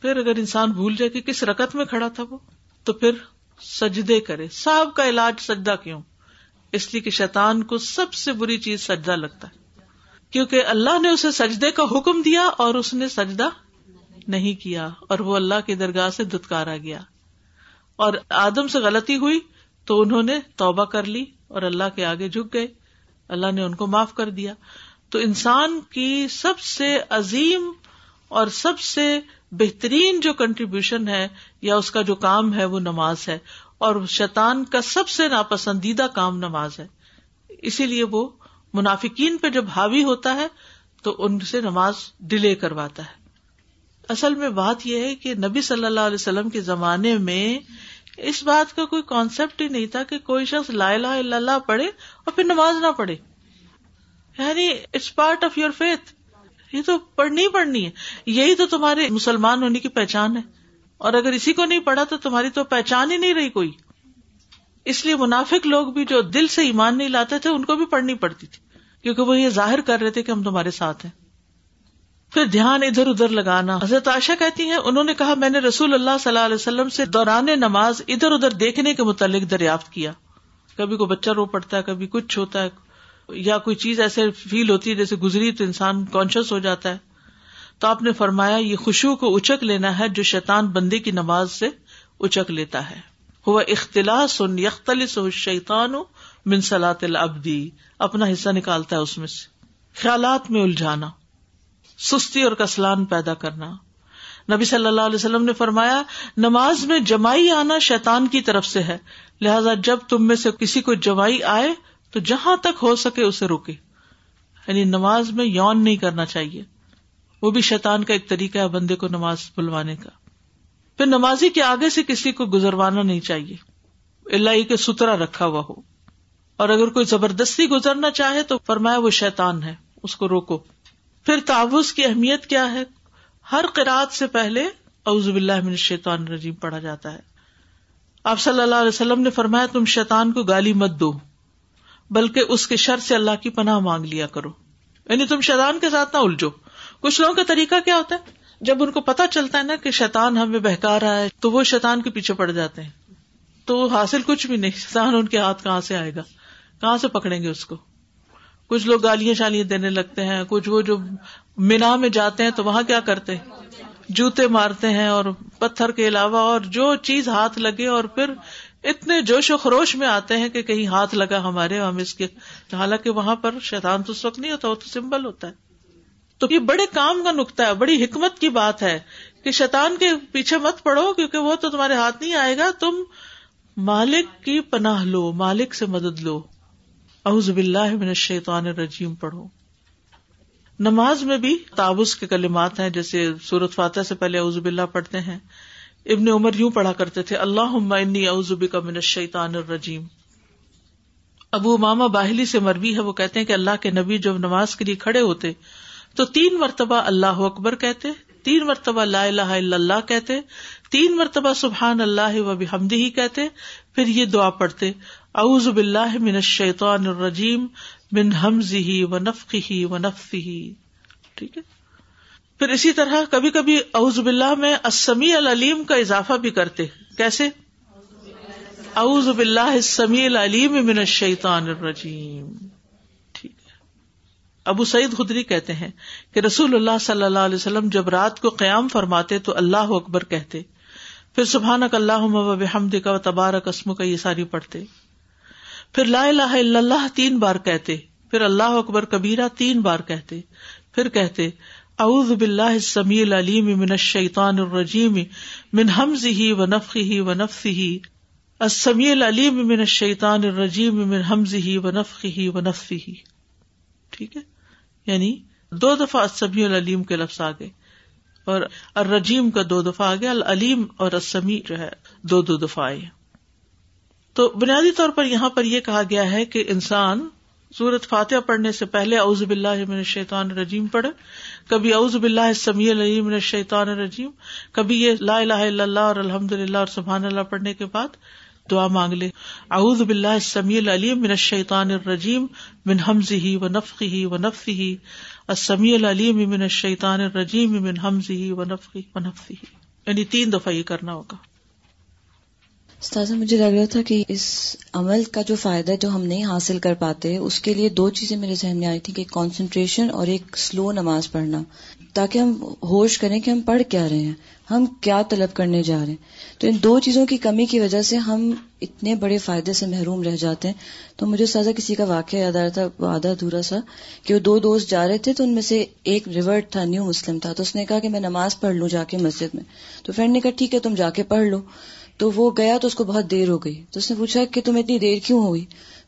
پھر اگر انسان بھول جائے کہ کس رکت میں کھڑا تھا وہ، تو پھر سجدے کرے۔ سب کا علاج سجدہ کیوں؟ اس لیے کہ شیطان کو سب سے بری چیز سجدہ لگتا ہے۔ کیونکہ اللہ نے اسے سجدے کا حکم دیا اور اس نے سجدہ نہیں کیا اور وہ اللہ کی درگاہ سے دتکارا گیا۔ اور آدم سے غلطی ہوئی تو انہوں نے توبہ کر لی اور اللہ کے آگے جھک گئے۔ اللہ نے ان کو معاف کر دیا۔ تو انسان کی سب سے عظیم اور سب سے بہترین جو کنٹریبیوشن ہے یا اس کا جو کام ہے وہ نماز ہے۔ اور شیطان کا سب سے ناپسندیدہ کام نماز ہے۔ اسی لیے وہ منافقین پہ جب حاوی ہوتا ہے تو ان سے نماز ڈیلے کرواتا ہے۔ اصل میں بات یہ ہے کہ نبی صلی اللہ علیہ وسلم کے زمانے میں اس بات کا کوئی کانسیپٹ ہی نہیں تھا کہ کوئی شخص لا الہ الا اللہ پڑھے اور پھر نماز نہ پڑھے۔ یعنی it's part of your faith یہ تو پڑھنی ہی پڑھنی ہے۔ یہی تو تمہارے مسلمان ہونے کی پہچان ہے۔ اور اگر اسی کو نہیں پڑھا تو تمہاری تو پہچان ہی نہیں رہی کوئی۔ اس لیے منافق لوگ بھی جو دل سے ایمان نہیں لاتے تھے، ان کو بھی پڑھنی پڑتی تھی۔ کیونکہ وہ یہ ظاہر کر رہے تھے کہ ہم تمہارے ساتھ ہیں۔ پھر دھیان ادھر ادھر لگانا۔ حضرت عائشہ کہتی ہیں، انہوں نے کہا، میں نے رسول اللہ صلی اللہ علیہ وسلم سے دوران نماز ادھر ادھر دیکھنے کے متعلق دریافت کیا۔ کبھی کوئی بچہ رو پڑتا ہے، کبھی کچھ ہوتا ہے، یا کوئی چیز ایسے فیل ہوتی ہے جیسے گزری تو انسان کانشیس ہو جاتا ہے۔ تو آپ نے فرمایا، یہ خوشبو کو اچک لینا ہے جو شیطان بندے کی نماز سے اچک لیتا ہے۔ وہ اختلاس یختلس شیطان منسلات العبدی اپنا حصہ نکالتا ہے اس میں سے۔ خیالات میں الجھانا۔ سستی اور کسلان پیدا کرنا۔ نبی صلی اللہ علیہ وسلم نے فرمایا، نماز میں جمائی آنا شیطان کی طرف سے ہے۔ لہذا جب تم میں سے کسی کو جمائی آئے، تو جہاں تک ہو سکے اسے روکے۔ یعنی نماز میں یون نہیں کرنا چاہیے۔ وہ بھی شیطان کا ایک طریقہ ہے بندے کو نماز بلوانے کا۔ پھر نمازی کے آگے سے کسی کو گزروانا نہیں چاہیے۔ اللہ کے سترا رکھا ہوا ہو۔ اور اگر کوئی زبردستی گزرنا چاہے تو فرمایا وہ شیطان ہے، اس کو روکو۔ پھر تعوض کی اہمیت کیا ہے؟ ہر قرآد سے پہلے اعوذ باللہ من الشیطان الرجیم پڑھا جاتا ہے۔ آپ صلی اللہ علیہ وسلم نے فرمایا، تم شیطان کو گالی مت دو، بلکہ اس کے شر سے اللہ کی پناہ مانگ لیا کرو۔ یعنی تم شیطان کے ساتھ نہ الجھو۔ کچھ لوگوں کا طریقہ کیا ہوتا ہے؟ جب ان کو پتا چلتا ہے نا کہ شیطان ہمیں بہکا رہا ہے، تو وہ شیطان کے پیچھے پڑ جاتے ہیں۔ تو حاصل کچھ بھی نہیں، شیطان ان کے ہاتھ کہاں سے آئے گا؟ کہاں سے پکڑیں گے اس کو؟ کچھ لوگ گالیاں شالیاں دینے لگتے ہیں، کچھ وہ جو مینا میں جاتے ہیں تو وہاں کیا کرتے؟ جوتے مارتے ہیں اور پتھر کے علاوہ اور جو چیز ہاتھ لگے اور پھر اتنے جوش و خروش میں آتے ہیں کہ کہیں ہاتھ لگا ہمارے ہم اس کے۔ حالانکہ وہاں پر شیطان تو اس وقت نہیں ہوتا، وہ تو سمبل ہوتا ہے۔ تو یہ بڑے کام کا نقطہ ہے، بڑی حکمت کی بات ہے کہ شیطان کے پیچھے مت پڑو، کیونکہ وہ تو تمہارے ہاتھ نہیں آئے گا۔ تم مالک کی پناہ لو، مالک سے مدد لو۔ اعوذ باللہ من الشیطان الرجیم پڑھو۔ نماز میں بھی تابوس کے کلمات ہیں، جیسے سورت فاتح سے پہلے اعوذ باللہ پڑھتے ہیں۔ ابن عمر یوں پڑھا کرتے تھے اللہ انی اعوذ بک من الشیطان الرجیم۔ ابو ماما باہلی سے مروی ہے، وہ کہتے ہیں کہ اللہ کے نبی جب نماز کے لیے کھڑے ہوتے، تو تین مرتبہ اللہ اکبر کہتے، تین مرتبہ لا الہ الا اللہ کہتے، تین مرتبہ سبحان اللہ و بحمدہ کہتے پھر یہ دعا پڑھتے، اعوذ باللہ من الشیطان الرجیم، من حمزه ونفخه ونفثه ٹھیک ہے؟ پھر اسی طرح کبھی کبھی اعوذ باللہ میں السمیع العلیم کا اضافہ بھی کرتے۔ کیسے؟ اعوذ باللہ السمیع العلیم من الشیطان الرجیم۔ ٹھیک ہے۔ ابو سعید خدری کہتے ہیں کہ رسول اللہ صلی اللہ علیہ وسلم جب رات کو قیام فرماتے تو اللہ اکبر کہتے۔ پھر سبحانک اللہ و بحمدک و تبارک اسمک کا یہ ساری پڑھتے۔ پھر لا الہ الا اللہ تین بار کہتے۔ پھر اللہ اکبر کبیرہ تین بار کہتے۔ پھر کہتے، اعوذ باللہ السمیع العلیم من الشیطان الرجیم، من حمزه ونفخه ونفثه السمیع العلیم من الشیطان الرجیم، من حمزه ونفخه ونفثه ٹھیک ہے؟ یعنی دو دفعہ السمیع العلیم کے لفظ آ گئے اور الرجیم کا دو دفعہ آ گیا، العلیم اور السمیع جو ہے، دو دو دفعہ آئے تو بنیادی طور پر یہاں پر یہ کہا گیا ہے کہ انسان سورت فاتح پڑھنے سے پہلے اعوذ باللہ من الشیطان الرجیم پڑھے، کبھی اعوذ باللہ سمیع العلیم من الشیطان الرجیم، کبھی یہ لا الہ الا اللہ اور الحمد للہ اور سبحان اللہ پڑھنے کے بعد دعا مانگ لے۔ اعوذ باللہ سمیع العلیم من الشیطان الرجیم من حمزه ونفخه ونفثه السمیع العلیم من الشیطان الرجیم من حمزه ونفخه یعنی تین دفعہ یہ کرنا ہوگا. استاذہ، مجھے لگ رہا تھا کہ اس عمل کا جو فائدہ جو ہم نہیں حاصل کر پاتے، اس کے لیے دو چیزیں میرے ذہن میں آئی تھی کہ کانسنٹریشن اور ایک سلو نماز پڑھنا۔ تاکہ ہم ہوش کریں کہ ہم پڑھ کیا رہے ہیں، ہم کیا طلب کرنے جا رہے ہیں۔ تو ان دو چیزوں کی کمی کی وجہ سے ہم اتنے بڑے فائدے سے محروم رہ جاتے ہیں۔ تو مجھے سازا کسی کا واقعہ یاد آ رہا تھا آدھا ادھورا سا، کہ وہ دو دوست جا رہے تھے تو ان میں سے ایک ریورٹ تھا، نیو مسلم تھا۔ تو اس نے کہا کہ میں نماز پڑھ لوں جا کے مسجد میں۔ تو فرینڈ نے کہا، ٹھیک ہے، تم جا کے پڑھ لو۔ تو وہ گیا تو اس کو بہت دیر ہو گئی۔ تو اس نے پوچھا کہ تم اتنی دیر کیوں ہوئی؟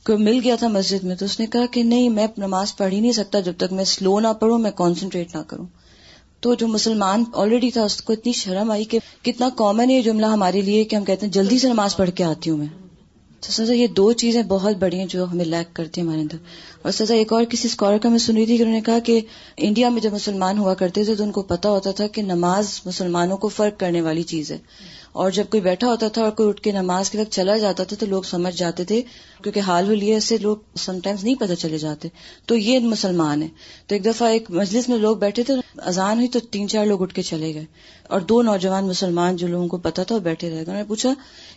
کوئی مل گیا تھا مسجد میں۔ تو اس نے کہا کہ نہیں، میں نماز پڑھ ہی نہیں سکتا، جب تک میں سلو نہ پڑھوں، میں کانسنٹریٹ نہ کروں۔ تو جو مسلمان آلریڈی تھا، اس کو اتنی شرم آئی کہ کتنا کامن ہے جملہ ہمارے لیے کہ ہم کہتے ہیں، جلدی سے نماز پڑھ کے آتی ہوں میں۔ تو سزا، یہ دو چیزیں بہت بڑی ہیں جو ہمیں لیک کرتی ہیں ہمارے اندر۔ اور سزا، ایک اور کسی اسکالر کا میں سنی تھی کہ انہوں نے کہا کہ انڈیا میں جب مسلمان ہوا کرتے تھے تو ان کو پتا ہوتا تھا کہ نماز مسلمانوں کو فرق کرنے والی چیز ہے۔ اور جب کوئی بیٹھا ہوتا تھا اور کوئی اٹھ کے نماز کے وقت چلا جاتا تھا تو لوگ سمجھ جاتے تھے، کیونکہ حال ہو لیے سے لوگ سمٹائمز نہیں پتہ چلے جاتے۔ تو یہ مسلمان ہے تو ایک دفعہ ایک مجلس میں لوگ بیٹھے تھے، اذان ہوئی تو تین چار لوگ اٹھ کے چلے گئے۔ اور دو نوجوان مسلمان جو لوگوں کو پتا تھا وہ بیٹھے رہے۔ گا انہوں نے پوچھا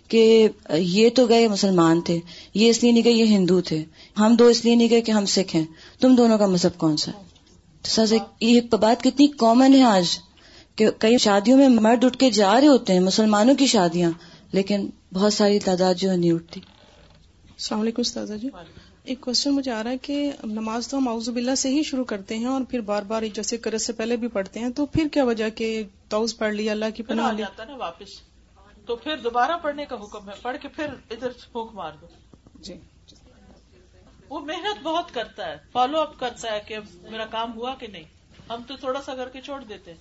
کہ یہ تو گئے مسلمان تھے، یہ اس لیے نہیں گئے، یہ ہندو تھے۔ ہم دو اس لیے نہیں گئے کہ ہم سکھ ہیں۔ تم دونوں کا مذہب کون سا ہے؟ یہ بات کتنی کامن ہے آج۔ کہ کئی شادیوں میں مرد اٹھ کے جا رہے ہوتے ہیں مسلمانوں کی شادیاں لیکن بہت ساری تعداد جو ہے نہیں اٹھتی۔ السلام علیکم استاذہ جی۔ ایک کوشچن مجھے آ رہا ہے کہ نماز تو ہم اعوذ باللہ سے ہی شروع کرتے ہیں اور پھر بار بار جیسے کرت سے پہلے بھی پڑھتے ہیں تو پھر کیا وجہ کہ توز پڑھ لیا اللہ کی پناہ جاتا نا واپس۔ تو پھر دوبارہ پڑھنے کا حکم ہے پڑھ کے پھر ادھر پھونک مار دو۔ جی۔ وہ محنت بہت کرتا ہے فالو اپ کرتا ہے کہ میرا کام ہوا کہ نہیں۔ ہم تو تھوڑا سا کر کے چھوڑ دیتے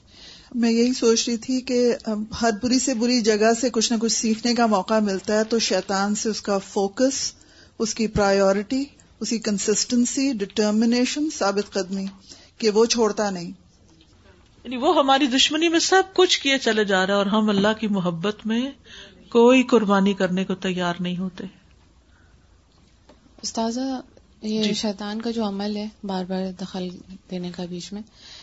میں یہی سوچ رہی تھی کہ ہر بری سے بری جگہ سے کچھ نہ کچھ سیکھنے کا موقع ملتا ہے تو شیطان سے اس کا فوکس اس کی پرائیورٹی اس کی کنسٹنسی ڈٹرمنیشن ثابت قدمی کہ وہ چھوڑتا نہیں۔ یعنی وہ ہماری دشمنی میں سب کچھ کیے چلے جا رہا ہے اور ہم اللہ کی محبت میں کوئی قربانی کرنے کو تیار نہیں ہوتے۔ استاذہ یہ جی۔ شیطان کا جو عمل ہے بار بار دخل دینے کا بیچ میں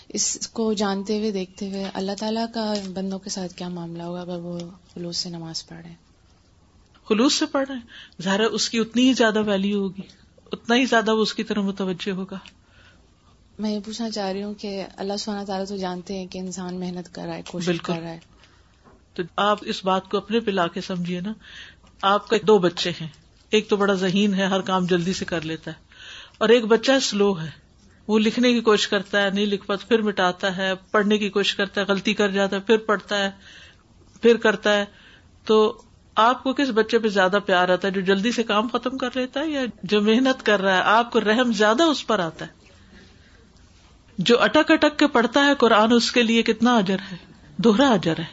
اس کو جانتے ہوئے دیکھتے ہوئے اللہ تعالیٰ کا بندوں کے ساتھ کیا معاملہ ہوگا اگر وہ خلوص سے نماز پڑھ رہے خلوص سے پڑھ رہے ہیں؟ ظاہر اس کی اتنی ہی زیادہ ویلو ہوگی اتنا ہی زیادہ وہ اس کی طرح متوجہ ہوگا۔ میں یہ پوچھنا چاہ رہی ہوں کہ اللہ سبحانہ تعالیٰ تو جانتے ہیں کہ انسان محنت کر رہا ہے کوشش کر رہا ہے۔ تو آپ اس بات کو اپنے پہ لا کے سمجھیے نا۔ آپ کا دو بچے ہیں۔ ایک تو بڑا ذہین ہے ہر کام جلدی سے کر لیتا ہے اور ایک بچہ سلو ہے۔ وہ لکھنے کی کوشش کرتا ہے نہیں لکھ پاتا پھر مٹاتا ہے پڑھنے کی کوشش کرتا ہے غلطی کر جاتا ہے پھر پڑھتا ہے پھر کرتا ہے۔ تو آپ کو کس بچے پہ زیادہ پیار آتا ہے؟ جو جلدی سے کام ختم کر لیتا ہے یا جو محنت کر رہا ہے؟ آپ کو رحم زیادہ اس پر آتا ہے۔ جو اٹک اٹک کے پڑھتا ہے قرآن اس کے لیے کتنا اجر ہے؟ دوہرا اجر ہے۔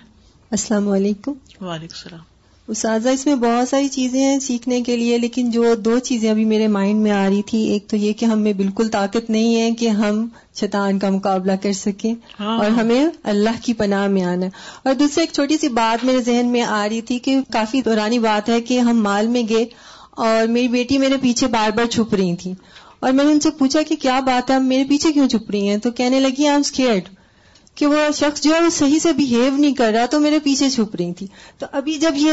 السلام علیکم۔ وعلیکم السلام۔ اساتذہ اس میں بہت ساری چیزیں ہیں سیکھنے کے لیے لیکن جو دو چیزیں ابھی میرے مائنڈ میں آ رہی تھی ایک تو یہ کہ ہمیں بالکل طاقت نہیں ہے کہ ہم شیطان کا مقابلہ کر سکیں ہاں۔ اور ہمیں اللہ کی پناہ میں آنا۔ اور دوسری ایک چھوٹی سی بات میرے ذہن میں آ رہی تھی کہ کافی دورانی بات ہے کہ ہم مال میں گئے اور میری بیٹی میرے پیچھے بار بار چھپ رہی تھی۔ اور میں نے ان سے پوچھا کہ کیا بات ہے میرے پیچھے کیوں چھپ رہی ہیں؟ تو کہنے لگی آئی ایم اسکیئرڈ کہ وہ شخص جو ہے وہ صحیح سے بہیو نہیں کر رہا تو میرے پیچھے چھپ رہی تھی۔ تو ابھی جب یہ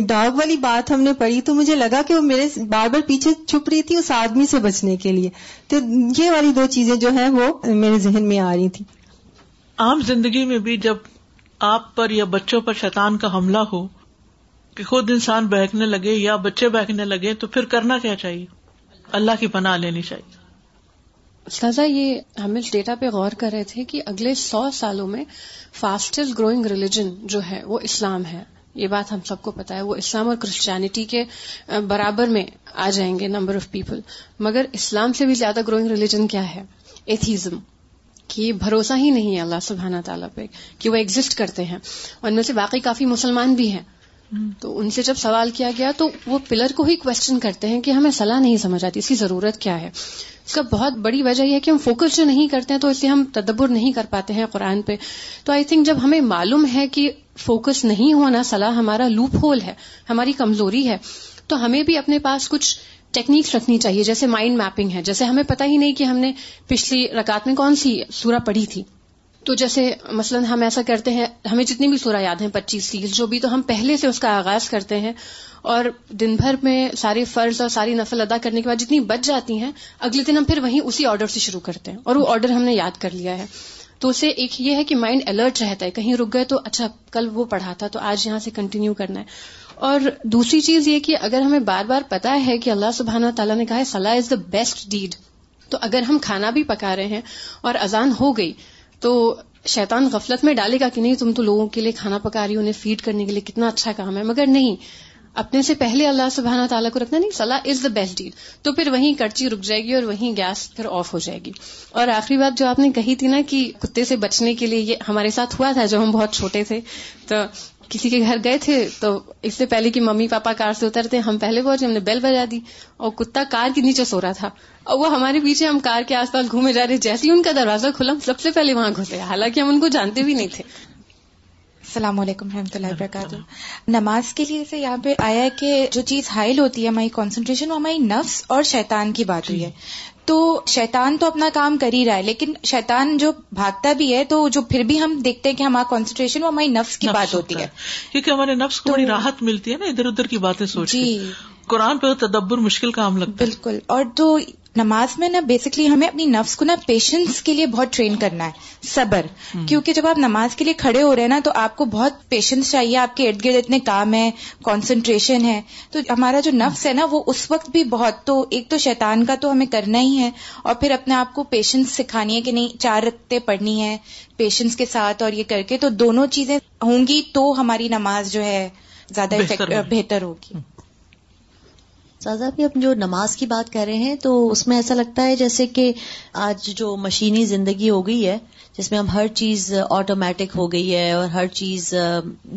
ڈاگ والی بات ہم نے پڑھی تو مجھے لگا کہ وہ میرے بار بار پیچھے چھپ رہی تھی اس آدمی سے بچنے کے لیے۔ تو یہ والی دو چیزیں جو ہے وہ میرے ذہن میں آ رہی تھی۔ عام زندگی میں بھی جب آپ پر یا بچوں پر شیطان کا حملہ ہو کہ خود انسان بہکنے لگے یا بچے بہکنے لگے تو پھر کرنا کیا چاہیے؟ اللہ کی پناہ لینی چاہیے۔ سزا یہ ہم اس ڈیٹا پہ غور کر رہے تھے کہ اگلے سو سالوں میں فاسٹسٹ گروئنگ ریلیجن جو ہے وہ اسلام ہے۔ یہ بات ہم سب کو پتا ہے، وہ اسلام اور کرسچینٹی کے برابر میں آ جائیں گے نمبر آف پیپل مگر اسلام سے بھی زیادہ گروئنگ ریلیجن کیا ہے؟ ایتھیزم کہ بھروسہ ہی نہیں ہے اللہ سبحانہ تعالیٰ پہ کہ وہ ایگزٹ کرتے ہیں۔ ان میں سے باقی کافی مسلمان بھی ہیں۔ تو ان سے جب سوال کیا گیا تو وہ پلر کو ہی کوشچن کرتے ہیں کہ ہمیں صلاح نہیں سمجھ آتی، اس کی ضرورت کیا ہے؟ اس کا بہت بڑی وجہ یہ ہے کہ ہم فوکس جو نہیں کرتے ہیں تو اس لیے ہم تدبر نہیں کر پاتے ہیں قرآن پہ۔ تو آئی تھنک جب ہمیں معلوم ہے کہ فوکس نہیں ہونا، صلاح ہمارا لوپ ہول ہے، ہماری کمزوری ہے، تو ہمیں بھی اپنے پاس کچھ ٹیکنیکس رکھنی چاہیے، جیسے مائنڈ میپنگ ہے، جیسے ہمیں پتہ ہی نہیں کہ ہم نے پچھلی رکعت میں کون سی سورہ پڑھی تھی۔ تو جیسے مثلاً ہم ایسا کرتے ہیں، ہمیں جتنی بھی سورہ یاد ہیں، پچیس تیس جو بھی، تو ہم پہلے سے اس کا آغاز کرتے ہیں اور دن بھر میں سارے فرض اور ساری نفل ادا کرنے کے بعد جتنی بچ جاتی ہیں، اگلے دن ہم پھر وہیں اسی آرڈر سے شروع کرتے ہیں اور وہ آرڈر ہم نے یاد کر لیا ہے۔ تو اسے ایک یہ ہے کہ مائنڈ الرٹ رہتا ہے، کہیں رک گئے تو اچھا کل وہ پڑھا تھا، تو آج یہاں سے کنٹینیو کرنا ہے۔ اور دوسری چیز یہ کہ اگر ہمیں بار بار پتا ہے کہ اللہ سبحانہ تعالیٰ نے کہا ہے، صلاح از دا بیسٹ ڈیڈ تو اگر ہم کھانا بھی پکا رہے ہیں اور اذان ہو گئی تو شیطان غفلت میں ڈالے گا کہ نہیں، تم تو لوگوں کے لیے کھانا پکا رہی ہو، انہیں فیڈ کرنے کے لیے کتنا اچھا کام ہے۔ مگر نہیں، اپنے سے پہلے اللہ سبحانہ تعالیٰ کو رکھنا نہیں، صلاح از دا بیسٹ ڈیل تو پھر وہیں کرچی رک جائے گی اور وہیں گیس پھر آف ہو جائے گی۔ اور آخری بات جو آپ نے کہی تھی نا کہ کتے سے بچنے کے لیے یہ ہمارے ساتھ ہوا تھا جب ہم بہت چھوٹے تھے، تو کسی کے گھر گئے تھے، تو اس سے پہلے کہ ممی پاپا کار سے اترتے، ہم پہلے پہنچے، ہم نے بیل بجا دی اور کتا کار کے نیچے سو رہا تھا۔ اور وہ ہمارے پیچھے ہم کار کے آس پاس گھومے جا رہے جیسے ہی ان کا دروازہ کھلا سب سے پہلے وہاں گھسے۔ حالانکہ ہم ان کو جانتے بھی نہیں تھے۔ السلام علیکم رحمۃ اللہ وبرکاتہ۔ نماز کے لیے سے یہاں پہ آیا ہے کہ جو چیز ہائل ہوتی ہے ہماری کانسنٹریشن وہ ہماری نفس اور شیطان کی بات ہوئی ہے۔ تو شیطان تو اپنا کام کر ہی رہا ہے لیکن شیطان جو بھاگتا بھی ہے تو جو پھر بھی ہم دیکھتے ہیں کہ ہمارا کانسنٹریشن وہ ہماری نفس کی بات ہوتی ہے۔ کیونکہ ہمارے نفس کو بڑی راحت ملتی ہے نا ادھر ادھر کی باتیں سوچ جی۔ قرآن پہ تدبر مشکل کام لگتا ہے۔ بالکل۔ اور تو نماز میں نا بیسکلی ہمیں اپنی نفس کو نا پیشنس کے لیے بہت ٹرین کرنا ہے صبر۔ کیونکہ جب آپ نماز کے لیے کھڑے ہو رہے ہیں نا تو آپ کو بہت پیشنس چاہیے آپ کے ارد گرد اتنے کام ہے کانسنٹریشن ہے۔ تو ہمارا جو نفس ہے نا وہ اس وقت بھی بہت تو ایک تو شیطان کا تو ہمیں کرنا ہی ہے اور پھر اپنے آپ کو پیشنس سکھانی ہے کہ نہیں چار رکھتے پڑھنی ہے پیشنس کے ساتھ اور یہ کر کے تو دونوں چیزیں ہوں گی تو ہماری نماز جو ہے زیادہ بہتر ہوگی۔ سازا بھی ہم جو نماز کی بات کر رہے ہیں، تو اس میں ایسا لگتا ہے جیسے کہ آج جو مشینی زندگی ہو گئی ہے، جس میں ہم ہر چیز آٹومیٹک ہو گئی ہے اور ہر چیز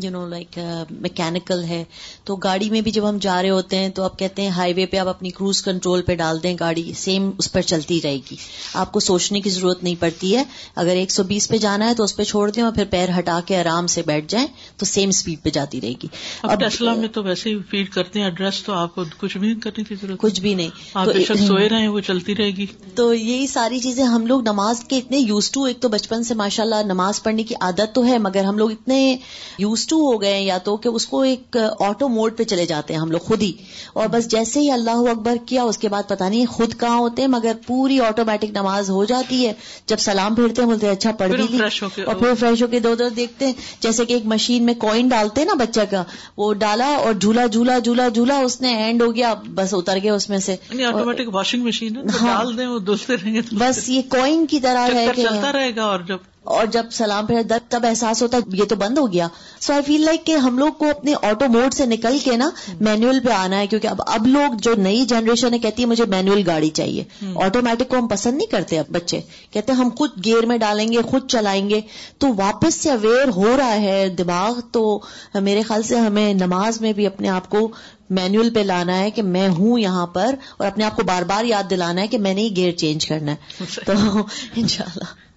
یو نو لائک میکینکل ہے۔ تو گاڑی میں بھی جب ہم جا رہے ہوتے ہیں تو آپ کہتے ہیں ہائی وے پہ آپ اپنی کروز کنٹرول پہ ڈال دیں گاڑی سیم اس پر چلتی رہے گی۔ آپ کو سوچنے کی ضرورت نہیں پڑتی ہے۔ اگر ایک سو بیس پہ جانا ہے تو اس پہ چھوڑ دیں اور پھر پیر ہٹا کے آرام سے بیٹھ جائیں تو سیم اسپیڈ پہ جاتی رہے گی۔ اب میں تو ویسے ہی فیڈ کرتے ہیں ایڈریس تو آپ کو کچھ بھی کرنے کی ضرورت۔ کچھ بھی نہیں۔ آپ سوئے رہے وہ چلتی رہے گی۔ تو یہی ساری چیزیں ہم لوگ نماز کے اتنے یوز ٹو ایک تو بچپن سے ماشاء اللہ نماز پڑھنے کی عادت تو ہے مگر ہم لوگ اتنے یوز ٹو ہو گئے یا تو کہ اس کو ایک آٹو موڈ پہ چلے جاتے ہیں ہم لوگ خود ہی۔ اور بس جیسے ہی اللہ اکبر کیا اس کے بعد پتا نہیں خود کہاں ہوتے ہیں مگر پوری آٹومیٹک نماز ہو جاتی ہے۔ جب سلام پھرتے ہیں بولتے ہیں اچھا پڑھ بھی اور پھر فریش ہو کے دو دور دیکھتے ہیں جیسے کہ ایک مشین میں کوئن ڈالتے ہیں نا بچہ کا وہ ڈالا اور جھولا جھولا جھولا جھولا اس نے اینڈ ہو گیا بس اتر گیا اس میں سے۔ آٹومیٹک واشنگ مشین ڈال دیں وہ رہیں گے۔ بس یہ کوئن کی طرح ہے چلتا رہے گا اور جب اور جب سلام پھر درد تب احساس ہوتا یہ تو بند ہو گیا۔ سو آئی فیل لائک کہ ہم لوگ کو اپنے آٹو موڈ سے نکل کے نا مینوئل پہ آنا ہے کیونکہ اب اب لوگ جو نئی جنریشن ہے کہتی ہے مجھے مینوئل گاڑی چاہیے۔ آٹومیٹک کو ہم پسند نہیں کرتے اب بچے۔ کہتے ہیں ہم خود گیئر میں ڈالیں گے خود چلائیں گے۔ تو واپس سے اویئر ہو رہا ہے دماغ۔ تو میرے خیال سے ہمیں نماز میں بھی اپنے آپ کو مینوئل پہ لانا ہے کہ میں ہوں یہاں پر اور اپنے آپ کو بار بار یاد دلانا ہے کہ میں نے ہی گیئر چینج کرنا ہے۔ تو انشاءاللہ۔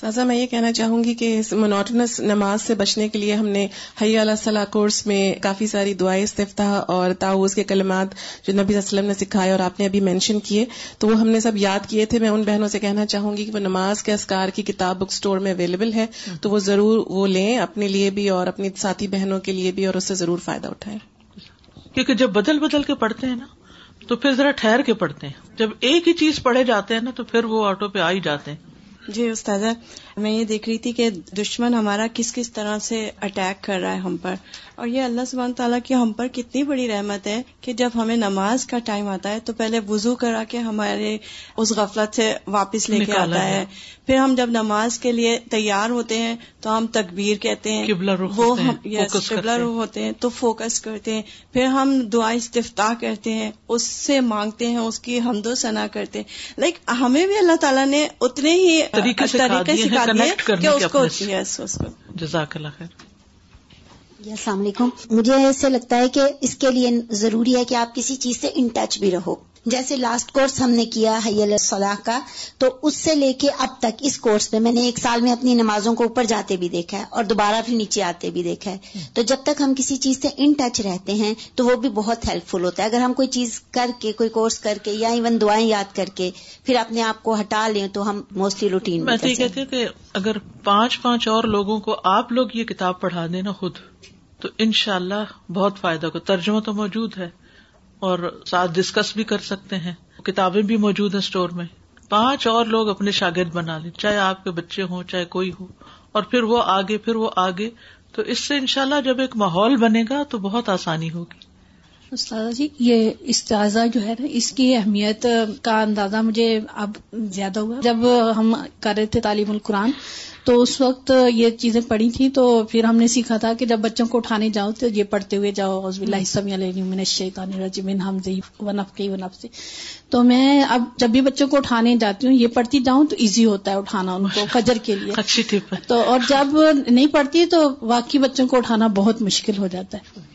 سازا، میں یہ کہنا چاہوں گی کہ اس منوٹنس نماز سے بچنے کے لیے ہم نے حی اللہ صلاح کورس میں کافی ساری دعائیں استفتاح اور تاؤز کے کلمات جو نبی صلی اللہ علیہ وسلم نے سکھائے اور آپ نے ابھی مینشن کیے، تو وہ ہم نے سب یاد کیے تھے۔ میں ان بہنوں سے کہنا چاہوں گی کہ وہ نماز کے اسکار کی کتاب بک اسٹور میں اویلیبل ہے، تو وہ ضرور وہ لیں اپنے لیے بھی اور اپنی ساتھی بہنوں کے لیے بھی اور اس سے ضرور فائدہ اٹھائیں۔ کیونکہ جب بدل بدل کے پڑھتے ہیں نا، تو پھر ذرا ٹھہر کے پڑھتے ہیں۔ جب ایک ہی چیز پڑھے جاتے ہیں نا، تو پھر وہ آٹو پہ آ ہی جاتے ہیں۔ جی استاذہ۔ میں یہ دیکھ رہی تھی کہ دشمن ہمارا کس کس طرح سے اٹیک کر رہا ہے ہم پر۔ اور یہ اللہ سبحانہ تعالیٰ کی ہم پر کتنی بڑی رحمت ہے کہ جب ہمیں نماز کا ٹائم آتا ہے تو پہلے وضو کرا کے ہمارے اس غفلت سے واپس لے کے آتا ہے۔ پھر ہم جب نماز کے لیے تیار ہوتے ہیں تو ہم تکبیر کہتے ہیں۔ وہ قبلہ روح ہوتے ہیں تو فوکس کرتے ہیں۔ پھر ہم دعا استفتاح کرتے ہیں اس سے مانگتے ہیں اس کی حمد و ثنا کرتے ہیں۔ لائک ہمیں بھی اللہ تعالیٰ نے اتنے ہی طریقے سکھا اس کو جزاک اللہ خیر۔ جی السلام علیکم۔ مجھے ایسے لگتا ہے کہ اس کے لیے ضروری ہے کہ آپ کسی چیز سے ان ٹچ بھی رہو۔ جیسے لاسٹ کورس ہم نے کیا حی الصلاح کا تو اس سے لے کے اب تک اس کورس میں میں نے ایک سال میں اپنی نمازوں کو اوپر جاتے بھی دیکھا ہے اور دوبارہ پھر نیچے آتے بھی دیکھا ہے۔ تو جب تک ہم کسی چیز سے ان ٹچ رہتے ہیں تو وہ بھی بہت ہیلپ فل ہوتا ہے۔ اگر ہم کوئی چیز کر کے کوئی کورس کر کے یا ایون دعائیں یاد کر کے پھر اپنے آپ کو ہٹا لیں تو ہم موسٹلی روٹین میں کہتی ہوں کہ اگر پانچ پانچ اور لوگوں کو آپ لوگ یہ کتاب پڑھا دیں نا خود تو ان شاء اللہ بہت فائدہ کو ترجمہ تو موجود ہے۔ اور ساتھ ڈسکس بھی کر سکتے ہیں۔ کتابیں بھی موجود ہیں اسٹور میں۔ پانچ اور لوگ اپنے شاگرد بنا لیں۔ چاہے آپ کے بچے ہوں، چاہے کوئی ہو۔ اور پھر وہ آگے، پھر وہ آگے۔ تو اس سے انشاءاللہ جب ایک ماحول بنے گا تو بہت آسانی ہوگی۔ استاد جی یہ استاذہ جو ہے نا اس کی اہمیت کا اندازہ مجھے اب زیادہ ہوا۔ جب ہم کر رہے تھے تعلیم القرآن تو اس وقت یہ چیزیں پڑھی تھی تو پھر ہم نے سیکھا تھا کہ جب بچوں کو اٹھانے جاؤ تو یہ پڑھتے ہوئے جاؤ سے تو میں اب جب بھی بچوں کو اٹھانے جاتی ہوں یہ پڑھتی جاؤں تو ایزی ہوتا ہے اٹھانا ان کو فجر کے لیے۔ اچھی تو اور جب نہیں پڑھتی تو واقعی بچوں کو اٹھانا بہت مشکل ہو جاتا ہے۔